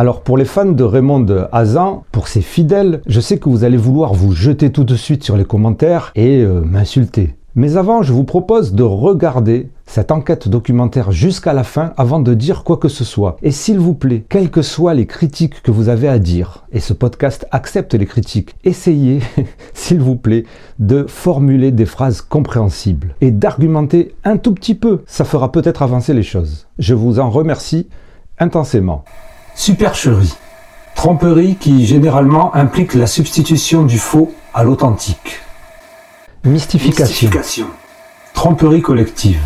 Alors pour les fans de Raymond Hazan, pour ses fidèles, je sais que vous allez vouloir vous jeter tout de suite sur les commentaires et euh, m'insulter. Mais avant, je vous propose de regarder cette enquête documentaire jusqu'à la fin avant de dire quoi que ce soit. Et s'il vous plaît, quelles que soient les critiques que vous avez à dire, et ce podcast accepte les critiques, essayez, s'il vous plaît, de formuler des phrases compréhensibles et d'argumenter un tout petit peu. Ça fera peut-être avancer les choses. Je vous en remercie intensément. Supercherie. Tromperie qui généralement implique la substitution du faux à l'authentique. Mystification. Tromperie collective.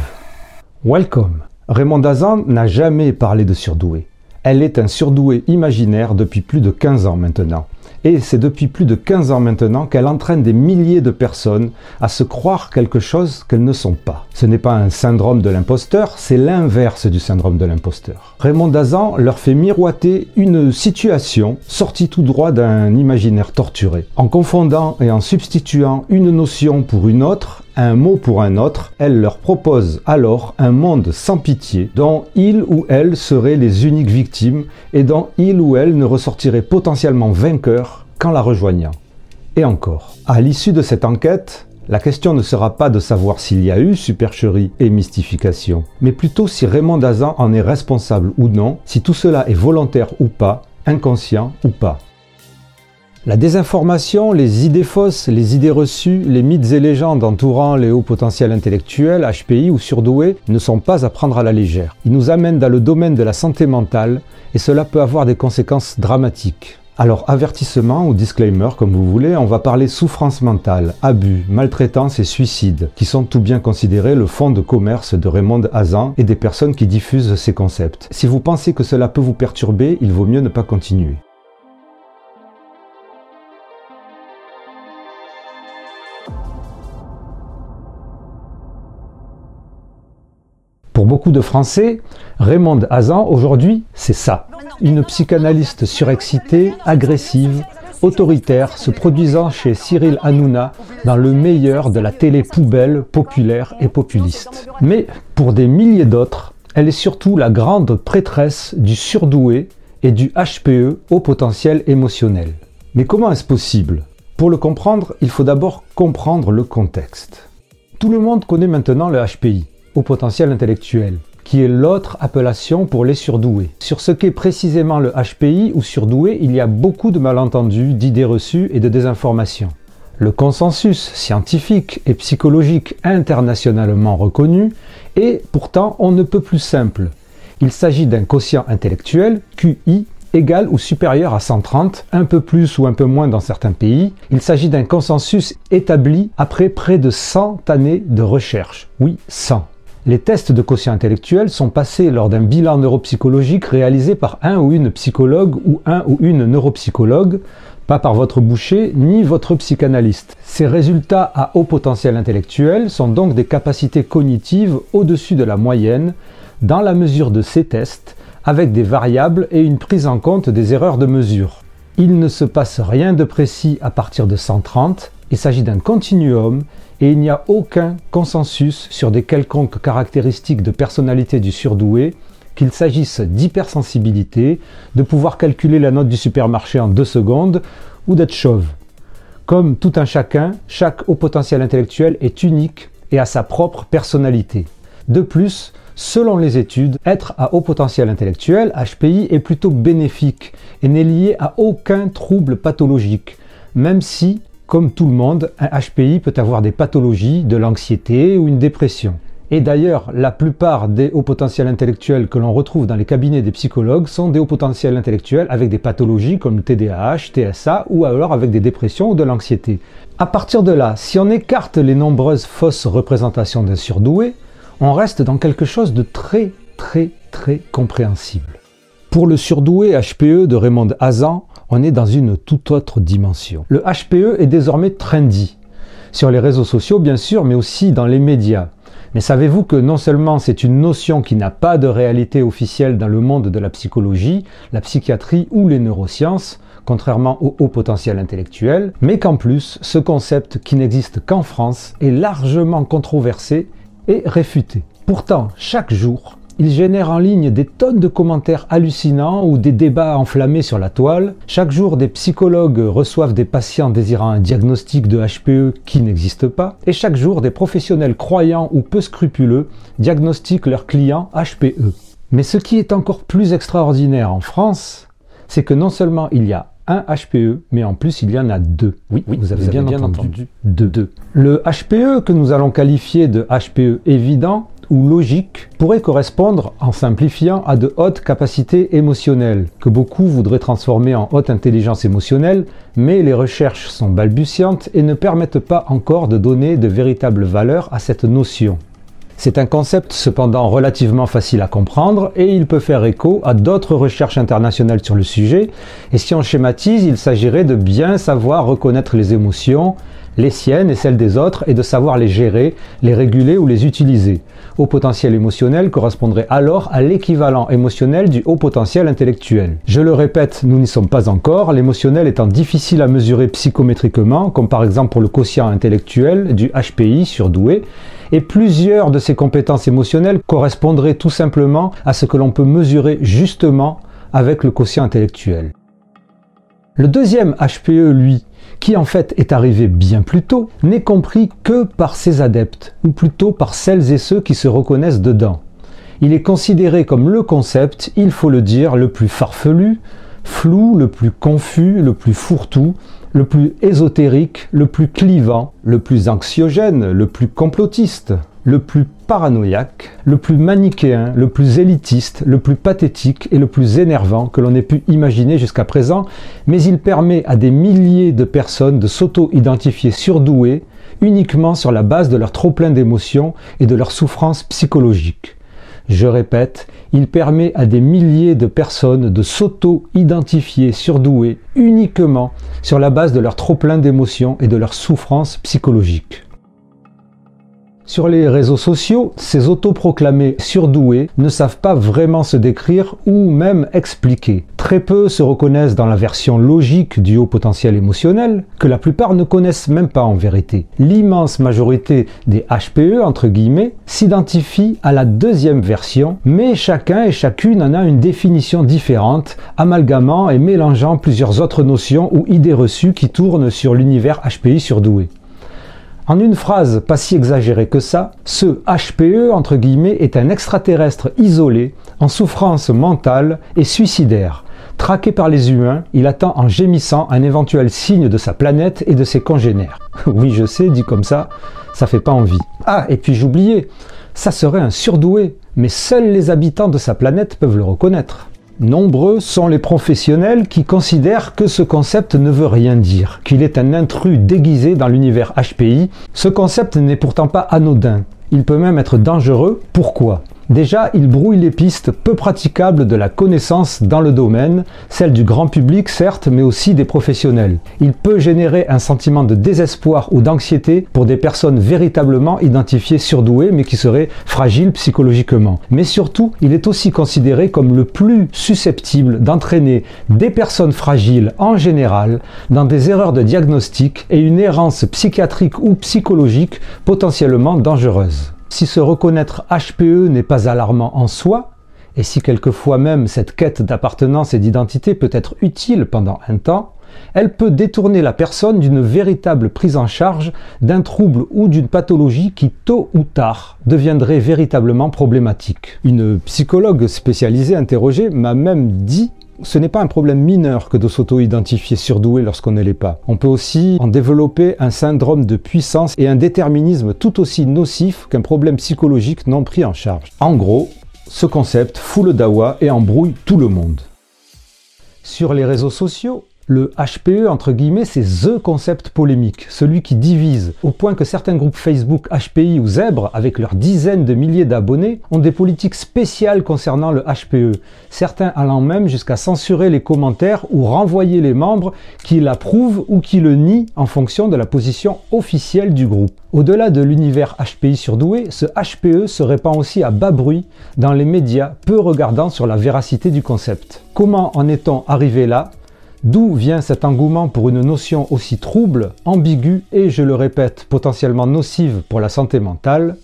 Welcome. Raymond Dazan n'a jamais parlé de surdoué. Elle est un surdoué imaginaire depuis plus de 15 ans maintenant. Et c'est depuis plus de 15 ans maintenant qu'elle entraîne des milliers de personnes à se croire quelque chose qu'elles ne sont pas. Ce n'est pas un syndrome de l'imposteur, c'est l'inverse du syndrome de l'imposteur. Raymond Dazan leur fait miroiter une situation sortie tout droit d'un imaginaire torturé. En confondant et en substituant une notion pour une autre, un mot pour un autre, elle leur propose alors un monde sans pitié dont il ou elle seraient les uniques victimes et dont il ou elle ne ressortirait potentiellement qu'en la rejoignant. Et encore, à l'issue de cette enquête, la question ne sera pas de savoir s'il y a eu supercherie et mystification, mais plutôt si Raymond Dazan en est responsable ou non, si tout cela est volontaire ou pas, inconscient ou pas. La désinformation, les idées fausses, les idées reçues, les mythes et légendes entourant les hauts potentiels intellectuels, HPI ou surdoués ne sont pas à prendre à la légère. Ils nous amènent dans le domaine de la santé mentale et cela peut avoir des conséquences dramatiques. Alors avertissement ou disclaimer comme vous voulez, on va parler souffrance mentale, abus, maltraitance et suicide, qui sont tout bien considérés le fond de commerce de Raymond Hazan et des personnes qui diffusent ces concepts. Si vous pensez que cela peut vous perturber, il vaut mieux ne pas continuer. De Français, Raymond Hazan, aujourd'hui, c'est ça. Une psychanalyste surexcitée, agressive, autoritaire, se produisant chez Cyril Hanouna dans le meilleur de la télé poubelle populaire et populiste. Mais pour des milliers d'autres, elle est surtout la grande prêtresse du surdoué et du HPE au potentiel émotionnel. Mais comment est-ce possible? Pour le comprendre, il faut d'abord comprendre le contexte. Tout le monde connaît maintenant le HPI au potentiel intellectuel, qui est l'autre appellation pour les surdoués. Sur ce qu'est précisément le HPI ou surdoué, il y a beaucoup de malentendus, d'idées reçues et de désinformation. Le consensus scientifique et psychologique internationalement reconnu est pourtant on ne peut plus simple. Il s'agit d'un quotient intellectuel, QI, égal ou supérieur à 130, un peu plus ou un peu moins dans certains pays. Il s'agit d'un consensus établi après près de 100 années de recherche. Oui, 100. Les tests de quotient intellectuel sont passés lors d'un bilan neuropsychologique réalisé par un ou une psychologue ou un ou une neuropsychologue, pas par votre boucher ni votre psychanalyste. Ces résultats à haut potentiel intellectuel sont donc des capacités cognitives au-dessus de la moyenne dans la mesure de ces tests, avec des variables et une prise en compte des erreurs de mesure. Il ne se passe rien de précis à partir de 130, il s'agit d'un continuum et il n'y a aucun consensus sur des quelconques caractéristiques de personnalité du surdoué, qu'il s'agisse d'hypersensibilité, de pouvoir calculer la note du supermarché en deux secondes ou d'être chauve. Comme tout un chacun, chaque haut potentiel intellectuel est unique et a sa propre personnalité. De plus, selon les études, être à haut potentiel intellectuel, HPI, est plutôt bénéfique et n'est lié à aucun trouble pathologique, même si comme tout le monde, un HPI peut avoir des pathologies, de l'anxiété ou une dépression. Et d'ailleurs, la plupart des hauts potentiels intellectuels que l'on retrouve dans les cabinets des psychologues sont des hauts potentiels intellectuels avec des pathologies comme le TDAH, TSA ou alors avec des dépressions ou de l'anxiété. À partir de là, si on écarte les nombreuses fausses représentations d'un surdoué, on reste dans quelque chose de très très très compréhensible. Pour le surdoué HPE de Raymond Hazan, on est dans une toute autre dimension. Le HPE est désormais trendy. Sur les réseaux sociaux, bien sûr, mais aussi dans les médias. Mais savez-vous que non seulement c'est une notion qui n'a pas de réalité officielle dans le monde de la psychologie, la psychiatrie ou les neurosciences, contrairement au haut potentiel intellectuel, mais qu'en plus, ce concept qui n'existe qu'en France est largement controversé et réfuté. Pourtant, chaque jour, Il génère en ligne des tonnes de commentaires hallucinants ou des débats enflammés sur la toile. Chaque jour, des psychologues reçoivent des patients désirant un diagnostic de HPE qui n'existe pas. Et chaque jour, des professionnels croyants ou peu scrupuleux diagnostiquent leurs clients HPE. Mais ce qui est encore plus extraordinaire en France, c'est que non seulement il y a un HPE, mais en plus il y en a deux. Oui, vous avez, bien, entendu. Deux. Le HPE que nous allons qualifier de HPE évident ou logique pourrait correspondre, en simplifiant, à de hautes capacités émotionnelles, que beaucoup voudraient transformer en haute intelligence émotionnelle, mais les recherches sont balbutiantes et ne permettent pas encore de donner de véritables valeurs à cette notion. C'est un concept cependant relativement facile à comprendre et il peut faire écho à d'autres recherches internationales sur le sujet. Et si on schématise, il s'agirait de bien savoir reconnaître les émotions, les siennes et celles des autres, et de savoir les gérer, les réguler ou les utiliser. Haut potentiel émotionnel correspondrait alors à l'équivalent émotionnel du haut potentiel intellectuel. Je le répète, nous n'y sommes pas encore, l'émotionnel étant difficile à mesurer psychométriquement, comme par exemple pour le quotient intellectuel du HPI surdoué, et plusieurs de ces compétences émotionnelles correspondraient tout simplement à ce que l'on peut mesurer justement avec le quotient intellectuel. Le deuxième HPE, lui, qui en fait est arrivé bien plus tôt, n'est compris que par ses adeptes, ou plutôt par celles et ceux qui se reconnaissent dedans. Il est considéré comme le concept, il faut le dire, le plus farfelu, flou, le plus confus, le plus fourre-tout, le plus ésotérique, le plus clivant, le plus anxiogène, le plus complotiste, le plus paranoïaque, le plus manichéen, le plus élitiste, le plus pathétique et le plus énervant que l'on ait pu imaginer jusqu'à présent, mais il permet à des milliers de personnes de s'auto-identifier surdouées uniquement sur la base de leur trop-plein d'émotions et de leur souffrance psychologique. Je répète, il permet à des milliers de personnes de s'auto-identifier surdouées uniquement sur la base de leur trop-plein d'émotions et de leur souffrance psychologique. Sur les réseaux sociaux, ces autoproclamés surdoués ne savent pas vraiment se décrire ou même expliquer. Très peu se reconnaissent dans la version logique du haut potentiel émotionnel, que la plupart ne connaissent même pas en vérité. L'immense majorité des HPE, entre guillemets, s'identifient à la deuxième version, mais chacun et chacune en a une définition différente, amalgamant et mélangeant plusieurs autres notions ou idées reçues qui tournent sur l'univers HPI surdoué. En une phrase pas si exagérée que ça, ce HPE entre guillemets est un extraterrestre isolé, en souffrance mentale et suicidaire. Traqué par les humains, il attend en gémissant un éventuel signe de sa planète et de ses congénères. oui, je sais, dit comme ça, ça fait pas envie. Ah, et puis j'oubliais, ça serait un surdoué, mais seuls les habitants de sa planète peuvent le reconnaître. Nombreux sont les professionnels qui considèrent que ce concept ne veut rien dire, qu'il est un intrus déguisé dans l'univers HPI. Ce concept n'est pourtant pas anodin. Il peut même être dangereux. Pourquoi? Déjà, il brouille les pistes peu praticables de la connaissance dans le domaine, celle du grand public certes, mais aussi des professionnels. Il peut générer un sentiment de désespoir ou d'anxiété pour des personnes véritablement identifiées surdouées, mais qui seraient fragiles psychologiquement. Mais surtout, il est aussi considéré comme le plus susceptible d'entraîner des personnes fragiles en général dans des erreurs de diagnostic et une errance psychiatrique ou psychologique potentiellement dangereuse. Si se reconnaître HPE n'est pas alarmant en soi, et si quelquefois même cette quête d'appartenance et d'identité peut être utile pendant un temps, elle peut détourner la personne d'une véritable prise en charge d'un trouble ou d'une pathologie qui tôt ou tard deviendrait véritablement problématique. Une psychologue spécialisée interrogée m'a même dit ce n'est pas un problème mineur que de s'auto-identifier surdoué lorsqu'on ne l'est pas. On peut aussi en développer un syndrome de puissance et un déterminisme tout aussi nocif qu'un problème psychologique non pris en charge. En gros, ce concept fout le dawa et embrouille tout le monde. Sur les réseaux sociaux, le HPE, entre guillemets, c'est THE concept polémique, celui qui divise, au point que certains groupes Facebook HPI ou Zèbre, avec leurs dizaines de milliers d'abonnés, ont des politiques spéciales concernant le HPE, certains allant même jusqu'à censurer les commentaires ou renvoyer les membres qui l'approuvent ou qui le nient en fonction de la position officielle du groupe. Au-delà de l'univers HPI surdoué, ce HPE se répand aussi à bas bruit dans les médias peu regardant sur la véracité du concept. Comment en est-on arrivé là? D'où vient cet engouement pour une notion aussi trouble, ambiguë et, je le répète, potentiellement nocive pour la santé mentale?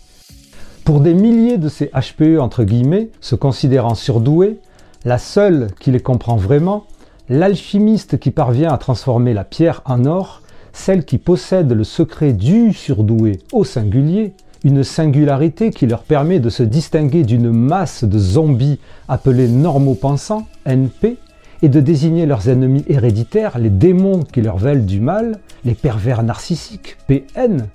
Pour des milliers de ces HPE entre guillemets, se considérant surdoués, la seule qui les comprend vraiment, l'alchimiste qui parvient à transformer la pierre en or, celle qui possède le secret du surdoué au singulier, une singularité qui leur permet de se distinguer d'une masse de zombies appelés normaux pensants, NP, et de désigner leurs ennemis héréditaires, les démons qui leur veulent du mal, les pervers narcissiques, PN.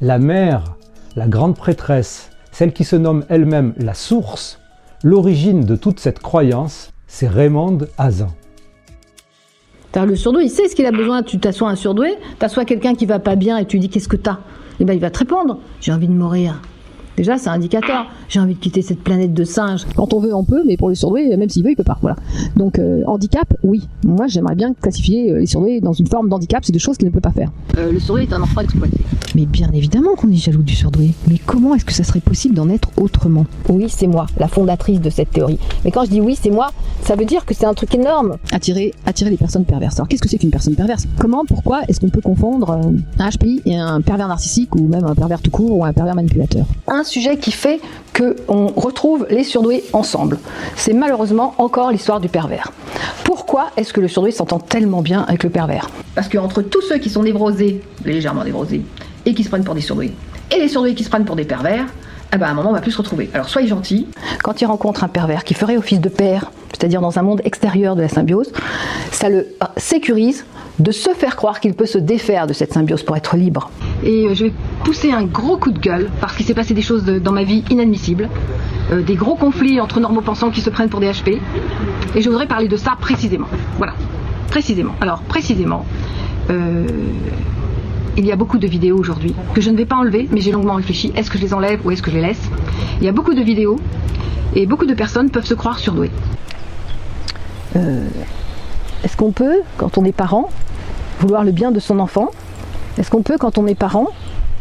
La mère, la grande prêtresse, celle qui se nomme elle-même la source, l'origine de toute cette croyance, c'est Raymond Hazan. Le surdoué, il sait ce qu'il a besoin. Tu t'assois un surdoué, t'assois quelqu'un qui va pas bien et tu dis qu'est-ce que t'as? Eh ben, il va te répondre j'ai envie de mourir. Déjà, c'est un indicateur. J'ai envie de quitter cette planète de singes. Quand on veut, on peut, mais pour le surdoué, même s'il veut, il peut pas. Voilà. Donc, euh, handicap, oui. Moi, j'aimerais bien classifier euh, les surdoués dans une forme d'handicap. C'est des choses qu'il ne peut pas faire. Euh, le surdoué est un enfant exploité. Mais bien évidemment qu'on est jaloux du surdoué. Mais comment est-ce que ça serait possible d'en être autrement? Oui, c'est moi, la fondatrice de cette théorie. Mais quand je dis oui, c'est moi, ça veut dire que c'est un truc énorme. Attirer, attirer les personnes perverses. Alors, qu'est-ce que c'est qu'une personne perverse? Comment, pourquoi est-ce qu'on peut confondre un HPI et un pervers narcissique ou même un pervers tout court ou un pervers manipulateur? Un sujet qui fait qu'on retrouve les surdoués ensemble. C'est malheureusement encore l'histoire du pervers. Pourquoi est-ce que le surdoué s'entend tellement bien avec le pervers? Parce qu'entre tous ceux qui sont névrosés, légèrement névrosés, et qui se prennent pour des surdoués, et les surdoués qui se prennent pour des pervers, eh ben à un moment on va plus se retrouver. Alors soyez gentils. Quand il rencontre un pervers qui ferait office de père, c'est-à-dire dans un monde extérieur de la symbiose, ça le sécurise de se faire croire qu'il peut se défaire de cette symbiose pour être libre. Et euh, je vais pousser un gros coup de gueule parce qu'il s'est passé des choses dans ma vie inadmissibles, euh, des gros conflits entre normaux pensants qui se prennent pour des HP, et je voudrais parler de ça précisément. Voilà, précisément. Alors précisément. Euh, il y a beaucoup de vidéos aujourd'hui que je ne vais pas enlever, mais j'ai longuement réfléchi. Est-ce que je les enlève ou est-ce que je les laisse? Il y a beaucoup de vidéos et beaucoup de personnes peuvent se croire surdouées. Est-ce qu'on peut, quand on est parent, vouloir le bien de son enfant? Est-ce qu'on peut, quand on est parent,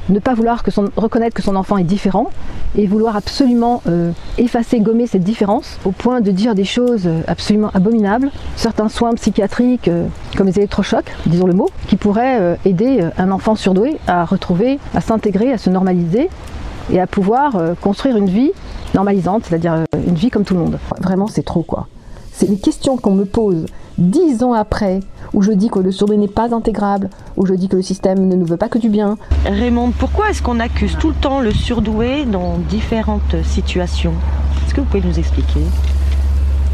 ne pas vouloir reconnaître que son enfant est différent et vouloir absolument euh, effacer, gommer cette différence au point de dire des choses absolument abominables, certains soins psychiatriques euh, comme les électrochocs, disons le mot, qui pourraient euh, aider un enfant surdoué à retrouver, à s'intégrer, à se normaliser et à pouvoir construire une vie normalisante, c'est-à-dire une vie comme tout le monde. Vraiment, c'est trop quoi. C'est les questions qu'on me pose dix ans après, où je dis que le surdoué n'est pas intégrable, où je dis que le système ne nous veut pas que du bien. Raymond, pourquoi est-ce qu'on accuse tout le temps le surdoué dans différentes situations? Est-ce que vous pouvez nous expliquer?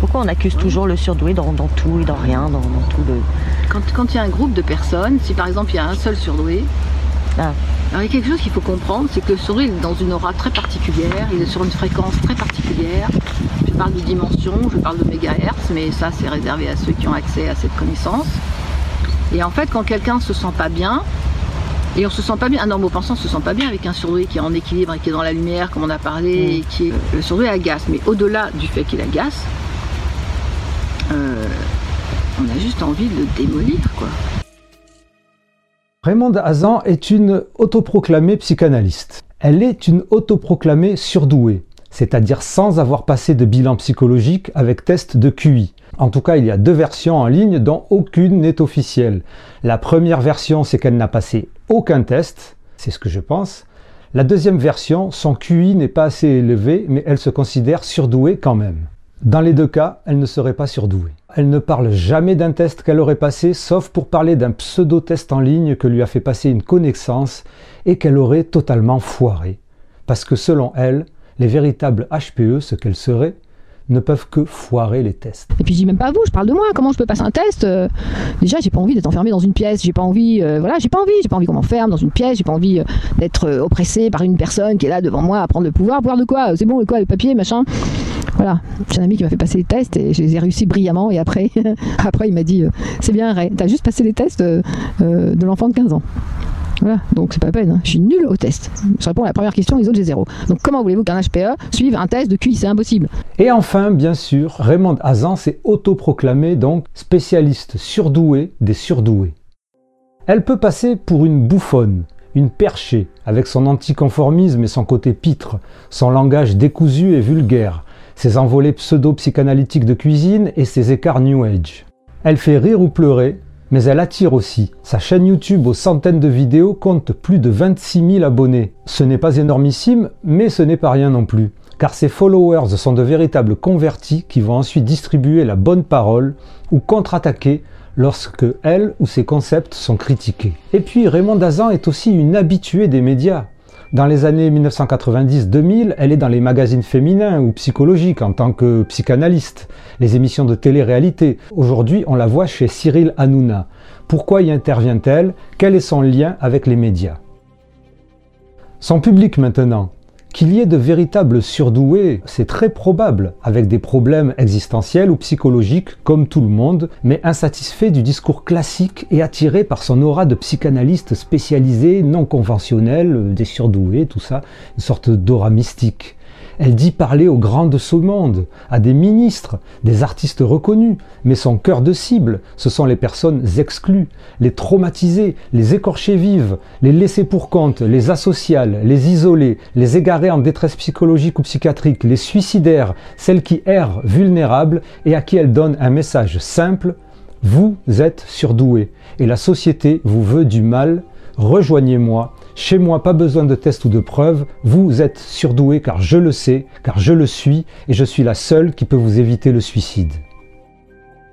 Pourquoi on accuse toujours le surdoué dans, tout et dans rien, dans, tout le... Quand, il y a un groupe de personnes, si par exemple il y a un seul surdoué, ah. Il y a quelque chose qu'il faut comprendre, c'est que le surdoué est dans une aura très particulière, il est sur une fréquence très particulière, je parle de dimension, je parle de mégahertz, mais ça c'est réservé à ceux qui ont accès à cette connaissance. Et en fait, quand quelqu'un se sent pas bien, et on se sent pas bien, un normopensant se sent pas bien avec un surdoué qui est en équilibre et qui est dans la lumière, comme on a parlé, mm. et qui est, le surdoué agace. Mais au-delà du fait qu'il agace, euh, on a juste envie de le démolir, quoi. Raymond Hazan est une autoproclamée psychanalyste. Elle est une autoproclamée surdouée c'est-à-dire sans avoir passé de bilan psychologique avec test de QI. En tout cas, il y a deux versions en ligne dont aucune n'est officielle. La première version, c'est qu'elle n'a passé aucun test, c'est ce que je pense. La deuxième version, son QI n'est pas assez élevé, mais elle se considère surdouée quand même. Dans les deux cas, elle ne serait pas surdouée. Elle ne parle jamais d'un test qu'elle aurait passé, sauf pour parler d'un pseudo-test en ligne que lui a fait passer une connaissance et qu'elle aurait totalement foiré. Parce que selon elle, les véritables HPE, ce qu'elles seraient, ne peuvent que foirer les tests. Et puis je dis même pas vous, je parle de moi. Comment je peux passer un test euh, Déjà, j'ai pas envie d'être enfermé dans une pièce. J'ai pas envie, euh, voilà, j'ai pas envie. J'ai pas envie qu'on m'enferme dans une pièce. J'ai pas envie euh, d'être oppressé par une personne qui est là devant moi à prendre le pouvoir. Pouvoir de quoi C'est bon, quoi, le papier, machin. Voilà, j'ai un ami qui m'a fait passer les tests et je les ai réussi brillamment. Et après, après il m'a dit c'est bien, Ray, t'as juste passé les tests de l'enfant de 15 ans. Voilà, donc c'est pas peine. Hein. Je suis nul au test. Je réponds à la première question, les autres j'ai zéro. Donc comment voulez-vous qu'un HPE suive un test de QI? C'est impossible. Et enfin, bien sûr, Raymond Hazan s'est autoproclamé donc spécialiste surdoué des surdoués. Elle peut passer pour une bouffonne, une perchée, avec son anticonformisme et son côté pitre, son langage décousu et vulgaire, ses envolées pseudo-psychanalytiques de cuisine et ses écarts New Age. Elle fait rire ou pleurer, mais elle attire aussi. Sa chaîne YouTube aux centaines de vidéos compte plus de 26 000 abonnés. Ce n'est pas énormissime, mais ce n'est pas rien non plus. Car ses followers sont de véritables convertis qui vont ensuite distribuer la bonne parole ou contre-attaquer lorsque elle ou ses concepts sont critiqués. Et puis Raymond Dazan est aussi une habituée des médias. Dans les années 1990-2000, elle est dans les magazines féminins ou psychologiques en tant que psychanalyste, les émissions de télé-réalité. Aujourd'hui, on la voit chez Cyril Hanouna. Pourquoi y intervient-elle? Quel est son lien avec les médias? Son public maintenant. Qu'il y ait de véritables surdoués, c'est très probable, avec des problèmes existentiels ou psychologiques comme tout le monde, mais insatisfaits du discours classique et attirés par son aura de psychanalyste spécialisé, non conventionnel, des surdoués, tout ça, une sorte d'aura mystique. Elle dit parler aux grands de ce monde, à des ministres, des artistes reconnus, mais son cœur de cible, ce sont les personnes exclues, les traumatisées, les écorchées vives, les laissées pour compte, les asociales, les isolées, les égarées en détresse psychologique ou psychiatrique, les suicidaires, celles qui errent vulnérables et à qui elle donne un message simple, vous êtes surdoués et la société vous veut du mal, rejoignez-moi chez moi, pas besoin de tests ou de preuves, vous êtes surdoué car je le sais, car je le suis, et je suis la seule qui peut vous éviter le suicide.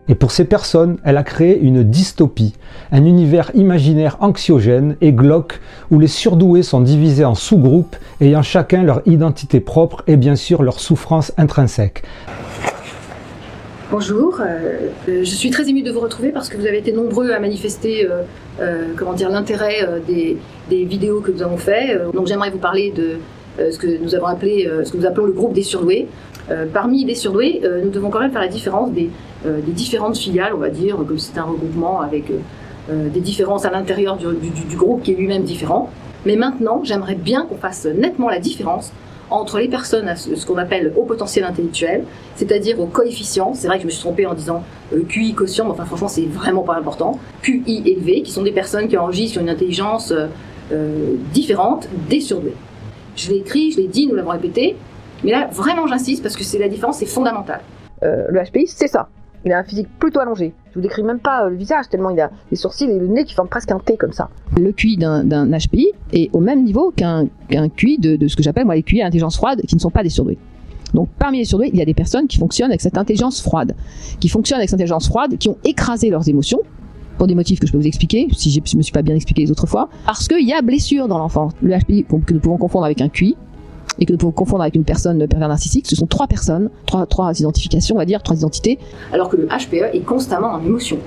Et pour ces personnes, elle a créé une dystopie, un univers imaginaire anxiogène et glauque où les surdoués sont divisés en sous-groupes ayant chacun leur identité propre et bien sûr leur souffrance intrinsèque. Bonjour, euh, euh, je suis très émue de vous retrouver parce que vous avez été nombreux à manifester euh, dire l'intérêt des, vidéos que nous avons fait. donc j'aimerais vous parler de ce que nous avons appelé, ce que nous appelons le groupe des surdoués. parmi les surdoués, nous devons quand même faire la différence des, différentes filiales, on va dire, comme c'est un regroupement avec des différences à l'intérieur du groupe qui est lui-même différent. Mais maintenant, j'aimerais bien qu'on fasse nettement la différence entre les personnes à ce, qu'on appelle au potentiel intellectuel, c'est-à-dire au coefficient. C'est vrai que je me suis trompée en disant euh, QI quotient, mais enfin franchement c'est vraiment pas important. QI élevé, qui sont des personnes qui enregistrent une intelligence euh, euh, différente des surdoués. Je l'ai écrit, je l'ai dit, nous l'avons répété, mais là vraiment j'insiste parce que c'est la différence, c'est fondamental. le HPI, c'est ça. Il a un physique plutôt allongé. Je vous décris même pas euh, le visage, tellement il a les sourcils et le nez qui forment presque un T comme ça. Le QI d'un HPI est au même niveau qu'un QI de, ce que j'appelle moi les QI à intelligence froide qui ne sont pas des surdoués. Donc parmi les surdoués, il y a des personnes qui fonctionnent avec cette intelligence froide, qui fonctionnent avec cette intelligence froide, qui ont écrasé leurs émotions, pour des motifs que je peux vous expliquer, si je ne me suis pas bien expliqué les autres fois, parce qu'il y a blessure dans l'enfant. Le HPI que nous pouvons confondre avec un QI, et que pouvons confondre avec une personne pervers narcissique, ce sont trois personnes, trois, trois identifications, on va dire, trois identités. Alors que le HPE est constamment en émotion.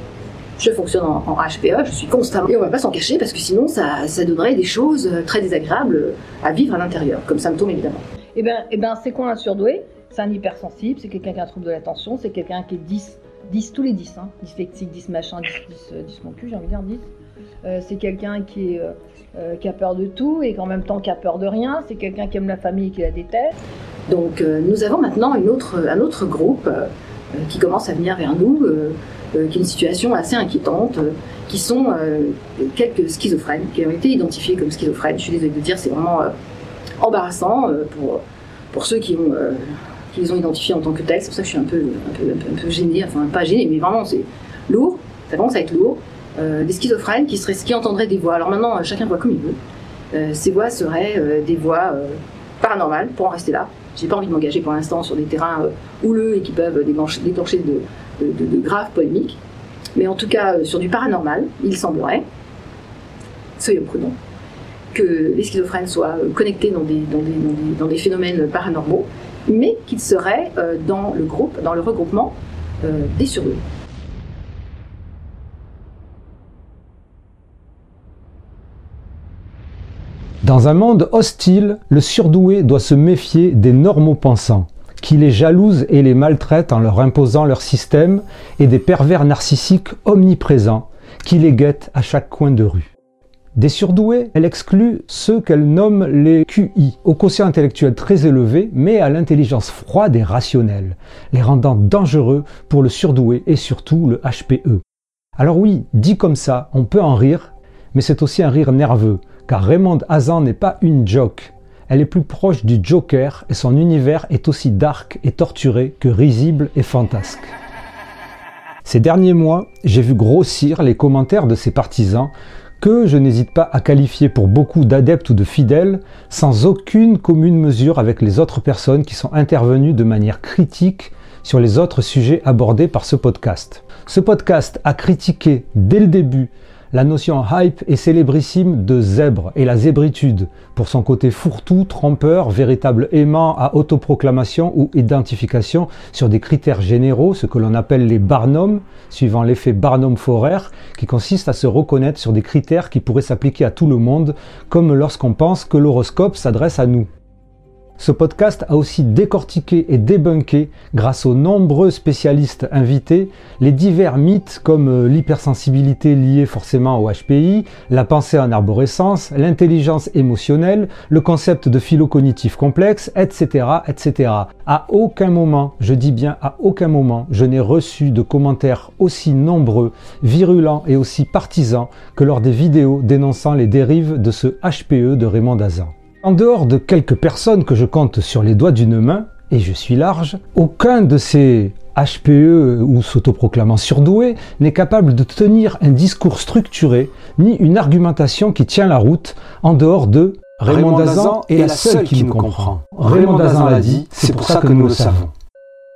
Je fonctionne en, HPE, je suis constamment. Et on va pas s'en cacher parce que sinon ça, ça, donnerait des choses très désagréables à vivre à l'intérieur, comme symptôme évidemment. Eh bien, eh ben, c'est quoi un surdoué? C'est un hypersensible, c'est quelqu'un qui a un trouble de l'attention, c'est quelqu'un qui est 10, 10 tous les 10, hein, dyslexique, 10 machin, 10, 10, 10 mon cul, j'ai envie de dire 10. Euh, c'est quelqu'un qui, euh, euh, qui a peur de tout et qu'en même temps qui a peur de rien. C'est quelqu'un qui aime la famille et qui la déteste. Donc nous avons maintenant une autre, un autre groupe qui commence à venir vers nous, qui est une situation assez inquiétante, qui sont quelques schizophrènes, qui ont été identifiés comme schizophrènes. Je suis désolée de dire, c'est vraiment embarrassant pour, pour ceux qui ont qui les ont identifiés en tant que tels. C'est pour ça que je suis un peu, un peu, un peu, gênée, enfin pas gênée, mais vraiment c'est lourd, ça commence à être lourd. Euh, des schizophrènes qui, seraient, qui entendraient des voix. Alors maintenant, euh, chacun voit comme il veut. Euh, ces voix seraient des voix paranormales, pour en rester là. J'ai pas envie de m'engager pour l'instant sur des terrains houleux et qui peuvent déclencher de, graves polémiques. Mais en tout cas, sur du paranormal, il semblerait, soyons prudents, que les schizophrènes soient connectés dans des, phénomènes paranormaux, mais qu'ils seraient dans le groupe, dans le regroupement des surdoués. Dans un monde hostile, le surdoué doit se méfier des normaux pensants, qui les jalousent et les maltraitent en leur imposant leur système, et des pervers narcissiques omniprésents, qui les guettent à chaque coin de rue. Des surdoués, elle exclut ceux qu'elle nomme les QI, au quotient intellectuel très élevé, mais à l'intelligence froide et rationnelle, les rendant dangereux pour le surdoué et surtout le HPE. Alors oui, dit comme ça, on peut en rire, mais c'est aussi un rire nerveux, car Raymond Hazan n'est pas une joke. Elle est plus proche du Joker et son univers est aussi dark et torturé que risible et fantasque. Ces derniers mois, j'ai vu grossir les commentaires de ses partisans que je n'hésite pas à qualifier pour beaucoup d'adeptes ou de fidèles, sans aucune commune mesure avec les autres personnes qui sont intervenues de manière critique sur les autres sujets abordés par ce podcast. Ce podcast a critiqué dès le début la notion hype et célébrissime de zèbre et la zébritude, pour son côté fourre-tout, trompeur, véritable aimant à autoproclamation ou identification sur des critères généraux, ce que l'on appelle les barnums, suivant l'effet Barnum-Forer, qui consiste à se reconnaître sur des critères qui pourraient s'appliquer à tout le monde, comme lorsqu'on pense que l'horoscope s'adresse à nous. Ce podcast a aussi décortiqué et débunké, grâce aux nombreux spécialistes invités, les divers mythes comme euh, l'hypersensibilité liée forcément au HPI, la pensée en arborescence, l'intelligence émotionnelle, le concept de philo-cognitif complexe, etc., etc. À aucun moment, je dis bien à aucun moment, je n'ai reçu de commentaires aussi nombreux, virulents et aussi partisans que lors des vidéos dénonçant les dérives de ce HPE de Raymond Dazan. En dehors de quelques personnes que je compte sur les doigts d'une main, et je suis large, aucun de ces HPE ou s'autoproclamant surdoués n'est capable de tenir un discours structuré ni une argumentation qui tient la route en dehors de Raymond Dazan est la seule qui nous comprend. Raymond Dazan l'a dit, c'est pour ça que nous le savons.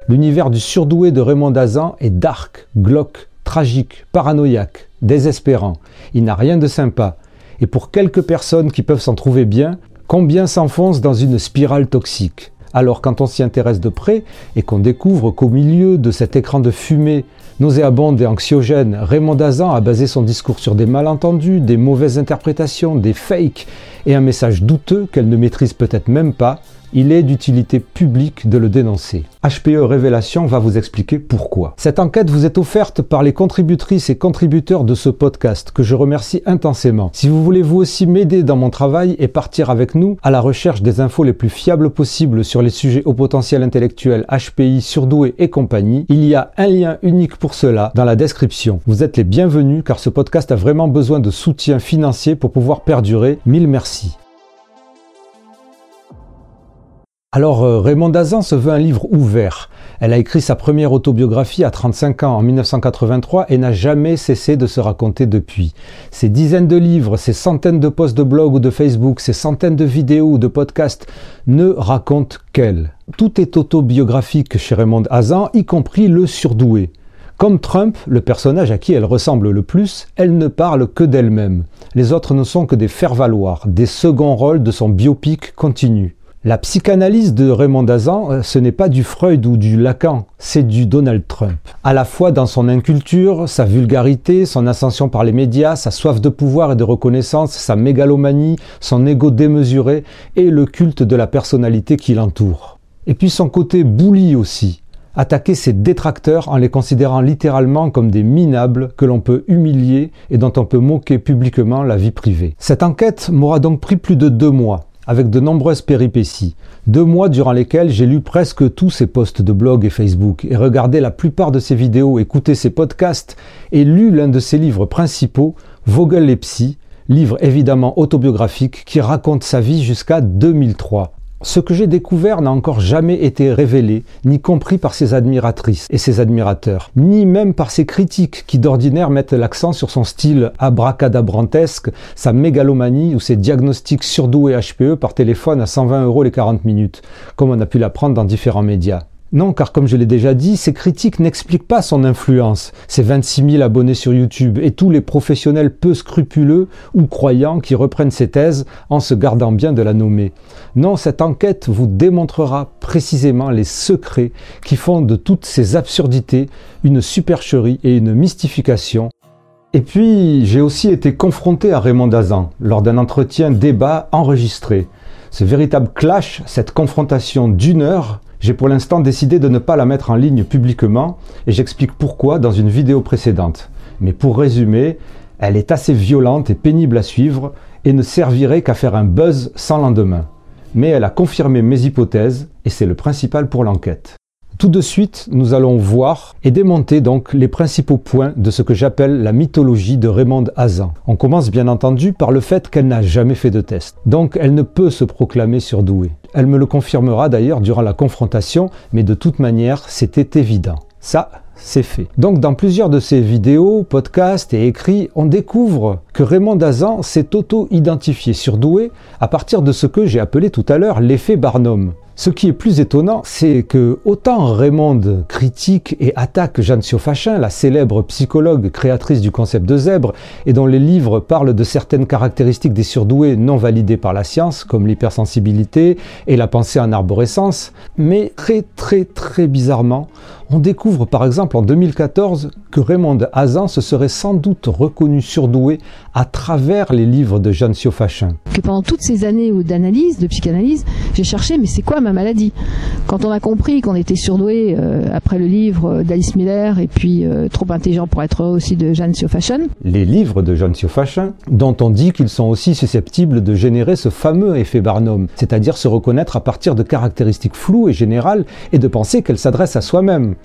L'univers du surdoué de Raymond Dazan est dark, glauque, tragique, paranoïaque, désespérant. Il n'a rien de sympa. Et pour quelques personnes qui peuvent s'en trouver bien, Combien s'enfonce dans une spirale toxique Alors quand on s'y intéresse de près et qu'on découvre qu'au milieu de cet écran de fumée nauséabonde et anxiogène, Raymond Dazan a basé son discours sur des malentendus, des mauvaises interprétations, des fakes et un message douteux qu'elle ne maîtrise peut-être même pas, il est d'utilité publique de le dénoncer. HPE Révélation va vous expliquer pourquoi. Cette enquête vous est offerte par les contributrices et contributeurs de ce podcast que je remercie intensément. Si vous voulez vous aussi m'aider dans mon travail et partir avec nous à la recherche des infos les plus fiables possibles sur les sujets au potentiel intellectuel, HPI, surdoué et compagnie, il y a un lien unique pour cela dans la description. Vous êtes les bienvenus car ce podcast a vraiment besoin de soutien financier pour pouvoir perdurer. Mille merci. Alors euh, Raymond Dazan se veut un livre ouvert. Elle a écrit sa première autobiographie à 35 ans en 1983 et n'a jamais cessé de se raconter depuis. Ses dizaines de livres, ses centaines de posts de blog ou de Facebook, ses centaines de vidéos ou de podcasts ne racontent qu'elle. Tout est autobiographique chez Raymond Dazan, y compris le surdoué. Comme Trump, le personnage à qui elle ressemble le plus, elle ne parle que d'elle-même. Les autres ne sont que des faire-valoir, des seconds rôles de son biopic continu. La psychanalyse de Raymond Dazan, euh, ce n'est pas du Freud ou du Lacan, c'est du Donald Trump. À la fois dans son inculture, sa vulgarité, son ascension par les médias, sa soif de pouvoir et de reconnaissance, sa mégalomanie, son ego démesuré et le culte de la personnalité qui l'entoure. Et puis son côté bouli aussi, attaquer ses détracteurs en les considérant littéralement comme des minables que l'on peut humilier et dont on peut moquer publiquement la vie privée. Cette enquête m'aura donc pris plus de deux mois avec de nombreuses péripéties. Deux mois durant lesquels j'ai lu presque tous ses posts de blog et Facebook et regardé la plupart de ses vidéos, écouté ses podcasts et lu l'un de ses livres principaux, Vogel et Psy, livre évidemment autobiographique qui raconte sa vie jusqu'à 2003. Ce que j'ai découvert n'a encore jamais été révélé, ni compris par ses admiratrices et ses admirateurs, ni même par ses critiques qui d'ordinaire mettent l'accent sur son style abracadabrantesque, sa mégalomanie ou ses diagnostics surdoués HPE par téléphone à 120 euros les 40 minutes, comme on a pu l'apprendre dans différents médias. Non, car comme je l'ai déjà dit, ces critiques n'expliquent pas son influence, ses 26 000 abonnés sur YouTube et tous les professionnels peu scrupuleux ou croyants qui reprennent ses thèses en se gardant bien de la nommer. Non, cette enquête vous démontrera précisément les secrets qui font de toutes ces absurdités une supercherie et une mystification. Et puis, j'ai aussi été confronté à Raymond Dazan lors d'un entretien débat enregistré. Ce véritable clash, cette confrontation d'une heure, j'ai pour l'instant décidé de ne pas la mettre en ligne publiquement et j'explique pourquoi dans une vidéo précédente. Mais pour résumer, elle est assez violente et pénible à suivre et ne servirait qu'à faire un buzz sans lendemain. Mais elle a confirmé mes hypothèses et c'est le principal pour l'enquête. Tout de suite, nous allons voir et démonter donc les principaux points de ce que j'appelle la mythologie de Raymond Hazan. On commence bien entendu par le fait qu'elle n'a jamais fait de test. Donc elle ne peut se proclamer surdouée. Elle me le confirmera d'ailleurs durant la confrontation, mais de toute manière, c'était évident. Ça, c'est fait. Donc dans plusieurs de ces vidéos, podcasts et écrits, on découvre que Raymond Dazan s'est auto-identifié surdoué à partir de ce que j'ai appelé tout à l'heure l'effet Barnum. Ce qui est plus étonnant, c'est que autant Raymond critique et attaque Jeanne Siofachin, la célèbre psychologue créatrice du concept de zèbre, et dont les livres parlent de certaines caractéristiques des surdoués non validées par la science, comme l'hypersensibilité et la pensée en arborescence, mais très très très bizarrement, on découvre par exemple en 2014 que Raymond Hazan se serait sans doute reconnu surdoué à travers les livres de Jeanne Siofachin. Que pendant toutes ces années d'analyse, de psychanalyse, j'ai cherché mais c'est quoi ma maladie Quand on a compris qu'on était surdoué euh, après le livre d'Alice Miller et puis euh, trop intelligent pour être aussi de Jeanne Siofachin. Les livres de Jeanne Siofachin, dont on dit qu'ils sont aussi susceptibles de générer ce fameux effet Barnum, c'est-à-dire se reconnaître à partir de caractéristiques floues et générales et de penser qu'elle s'adresse à soi-même.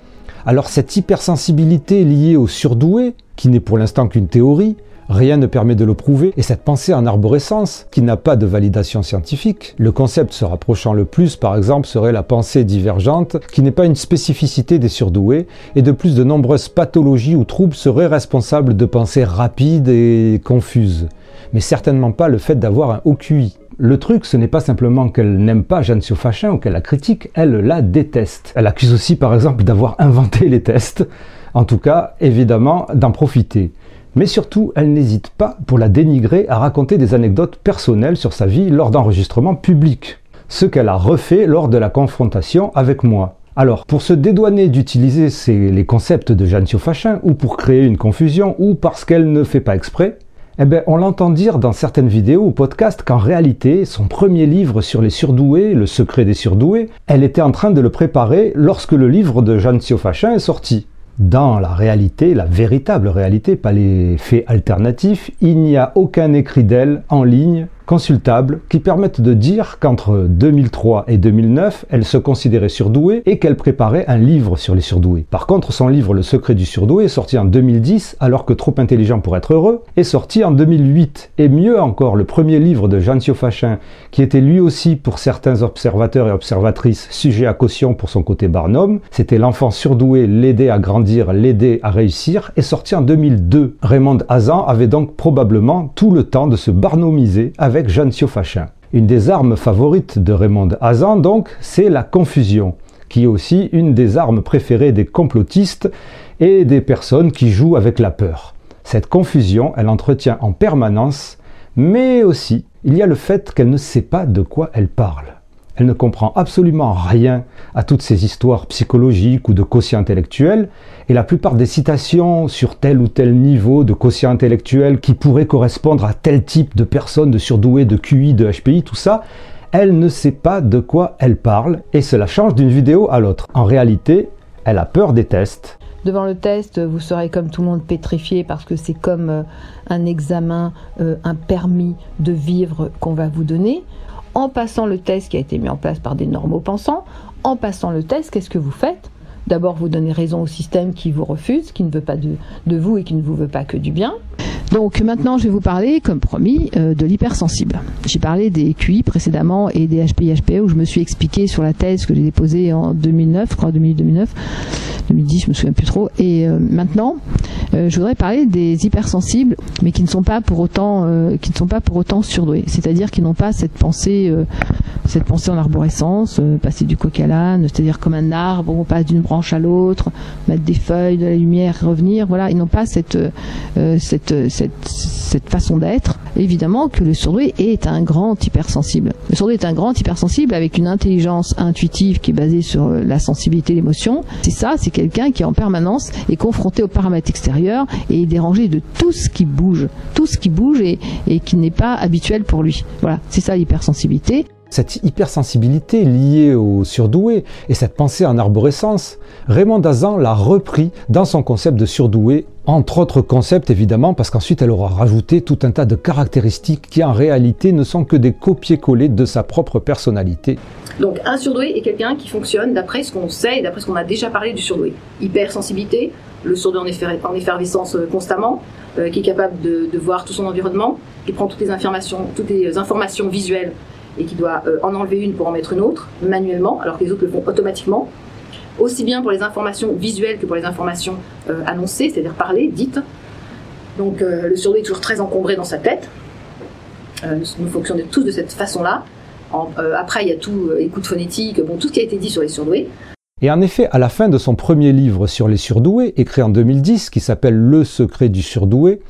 Alors cette hypersensibilité liée au surdoué, qui n'est pour l'instant qu'une théorie, Rien ne permet de le prouver, et cette pensée en arborescence, qui n'a pas de validation scientifique, le concept se rapprochant le plus par exemple serait la pensée divergente, qui n'est pas une spécificité des surdoués, et de plus de nombreuses pathologies ou troubles seraient responsables de pensées rapides et confuses, mais certainement pas le fait d'avoir un haut QI. Le truc, ce n'est pas simplement qu'elle n'aime pas Jeanne Siofachin ou qu'elle la critique, elle la déteste. Elle accuse aussi par exemple d'avoir inventé les tests, en tout cas évidemment d'en profiter. Mais surtout, elle n'hésite pas, pour la dénigrer, à raconter des anecdotes personnelles sur sa vie lors d'enregistrements publics. Ce qu'elle a refait lors de la confrontation avec moi. Alors, pour se dédouaner d'utiliser les concepts de Jeanne Siofachin, ou pour créer une confusion, ou parce qu'elle ne fait pas exprès, eh bien, on l'entend dire dans certaines vidéos ou podcasts qu'en réalité, son premier livre sur les surdoués, Le secret des surdoués, elle était en train de le préparer lorsque le livre de Jeanne Siofachin est sorti. Dans la réalité, la véritable réalité, pas les faits alternatifs, il n'y a aucun écrit d'elle en ligne consultables qui permettent de dire qu'entre 2003 et 2009, elle se considérait surdouée et qu'elle préparait un livre sur les surdoués. Par contre, son livre Le secret du surdoué est sorti en 2010 alors que Trop intelligent pour être heureux est sorti en 2008. Et mieux encore, le premier livre de Jean Siofachin, qui était lui aussi pour certains observateurs et observatrices sujet à caution pour son côté Barnum, c'était L'enfant surdoué, l'aider à grandir, l'aider à réussir, est sorti en 2002. Raymond Hazan avait donc probablement tout le temps de se barnomiser avec avec Siofachin. Une des armes favorites de Raymond Hazan, donc, c'est la confusion, qui est aussi une des armes préférées des complotistes et des personnes qui jouent avec la peur. Cette confusion, elle entretient en permanence, mais aussi il y a le fait qu'elle ne sait pas de quoi elle parle. Elle ne comprend absolument rien à toutes ces histoires psychologiques ou de quotient intellectuel, et la plupart des citations sur tel ou tel niveau de quotient intellectuel qui pourrait correspondre à tel type de personne, de surdoué, de QI, de HPI, tout ça, elle ne sait pas de quoi elle parle, et cela change d'une vidéo à l'autre. En réalité, elle a peur des tests. Devant le test, vous serez comme tout le monde pétrifié parce que c'est comme euh, un examen, euh, un permis de vivre qu'on va vous donner en passant le test qui a été mis en place par des normaux pensants, en passant le test, qu'est-ce que vous faites? D'abord, vous donnez raison au système qui vous refuse, qui ne veut pas de, vous et qui ne vous veut pas que du bien. Donc maintenant, je vais vous parler, comme promis, euh, de l'hypersensible. J'ai parlé des QI précédemment et des HPI, HPE où je me suis expliqué sur la thèse que j'ai déposée en 2009, je crois 2009, 2010, je me souviens plus trop. Et euh, maintenant, euh, je voudrais parler des hypersensibles, mais qui ne sont pas pour autant, qui ne sont pas pour autant surdoués. C'est-à-dire qui n'ont pas cette pensée, cette pensée en arborescence, passer du coq à l'âne, c'est-à-dire comme un arbre, on passe d'une branche à l'autre, mettre des feuilles, de la lumière, revenir. Voilà, ils n'ont pas cette, cette, cette, cette façon d'être. Évidemment que le surdoué est un grand hypersensible. Le surdoué est un grand hypersensible avec une intelligence intuitive qui est basée sur la sensibilité, l'émotion. C'est ça, c'est quelqu'un qui en permanence est confronté aux paramètres extérieurs et est dérangé de tout ce qui bouge, tout ce qui bouge et, et qui n'est pas habituel pour lui. Voilà, c'est ça l'hypersensibilité cette hypersensibilité liée au surdoué et cette pensée en arborescence, Raymond Dazan l'a repris dans son concept de surdoué, entre autres concepts évidemment, parce qu'ensuite elle aura rajouté tout un tas de caractéristiques qui en réalité ne sont que des copier-coller de sa propre personnalité. Donc un surdoué est quelqu'un qui fonctionne d'après ce qu'on sait et d'après ce qu'on a déjà parlé du surdoué. Hypersensibilité, le surdoué en, effervescence euh, constamment, euh, qui est capable de, de, voir tout son environnement, qui prend toutes les informations, toutes les informations visuelles et qui doit euh, en enlever une pour en mettre une autre manuellement, alors que les autres le font automatiquement. aussi bien pour les informations visuelles que pour les informations euh, annoncées, c'est-à-dire parlées, dites. Donc euh, le surdoué est toujours très encombré dans sa tête. Nous fonctionnons tous de cette façon-là. après, il y a tout, écoute phonétique, bon, tout ce qui a été dit sur les surdoués. Et en effet, à la fin de son premier livre sur les surdoués, écrit en 2010, qui s'appelle Le secret du surdoué,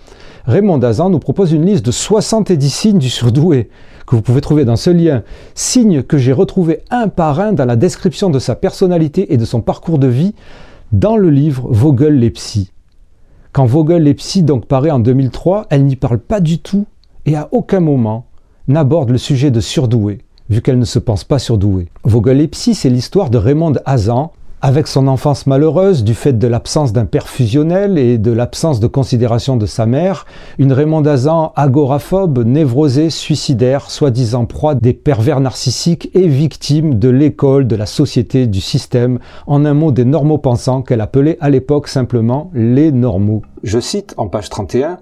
Raymond Dazan nous propose une liste de 70 signes du surdoué que vous pouvez trouver dans ce lien. Signes que j'ai retrouvés un par un dans la description de sa personnalité et de son parcours de vie dans le livre Vogel les psys. Quand Vogel les psys donc paraît en 2003, elle n'y parle pas du tout et à aucun moment n'aborde le sujet de surdoué, vu qu'elle ne se pense pas surdouée. Vogel les psys, c'est l'histoire de Raymond Hazan, avec son enfance malheureuse, du fait de l'absence d'un père fusionnel et de l'absence de considération de sa mère, une Raymond Azan agoraphobe, névrosée, suicidaire, soi-disant proie des pervers narcissiques et victime de l'école, de la société, du système, en un mot des normaux pensants qu'elle appelait à l'époque simplement les normaux. Je cite en page 31,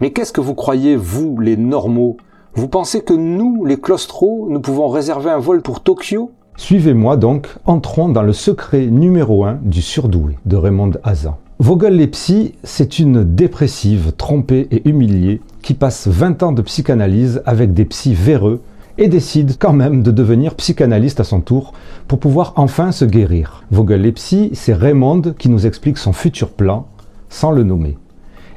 Mais qu'est-ce que vous croyez, vous, les normaux? Vous pensez que nous, les claustros, nous pouvons réserver un vol pour Tokyo? Suivez-moi donc, entrons dans le secret numéro 1 du surdoué de Raymond Hazan. Vogel-Lepsy, c'est une dépressive, trompée et humiliée qui passe 20 ans de psychanalyse avec des psys véreux et décide quand même de devenir psychanalyste à son tour pour pouvoir enfin se guérir. Vogel-Lepsy, c'est Raymond qui nous explique son futur plan sans le nommer.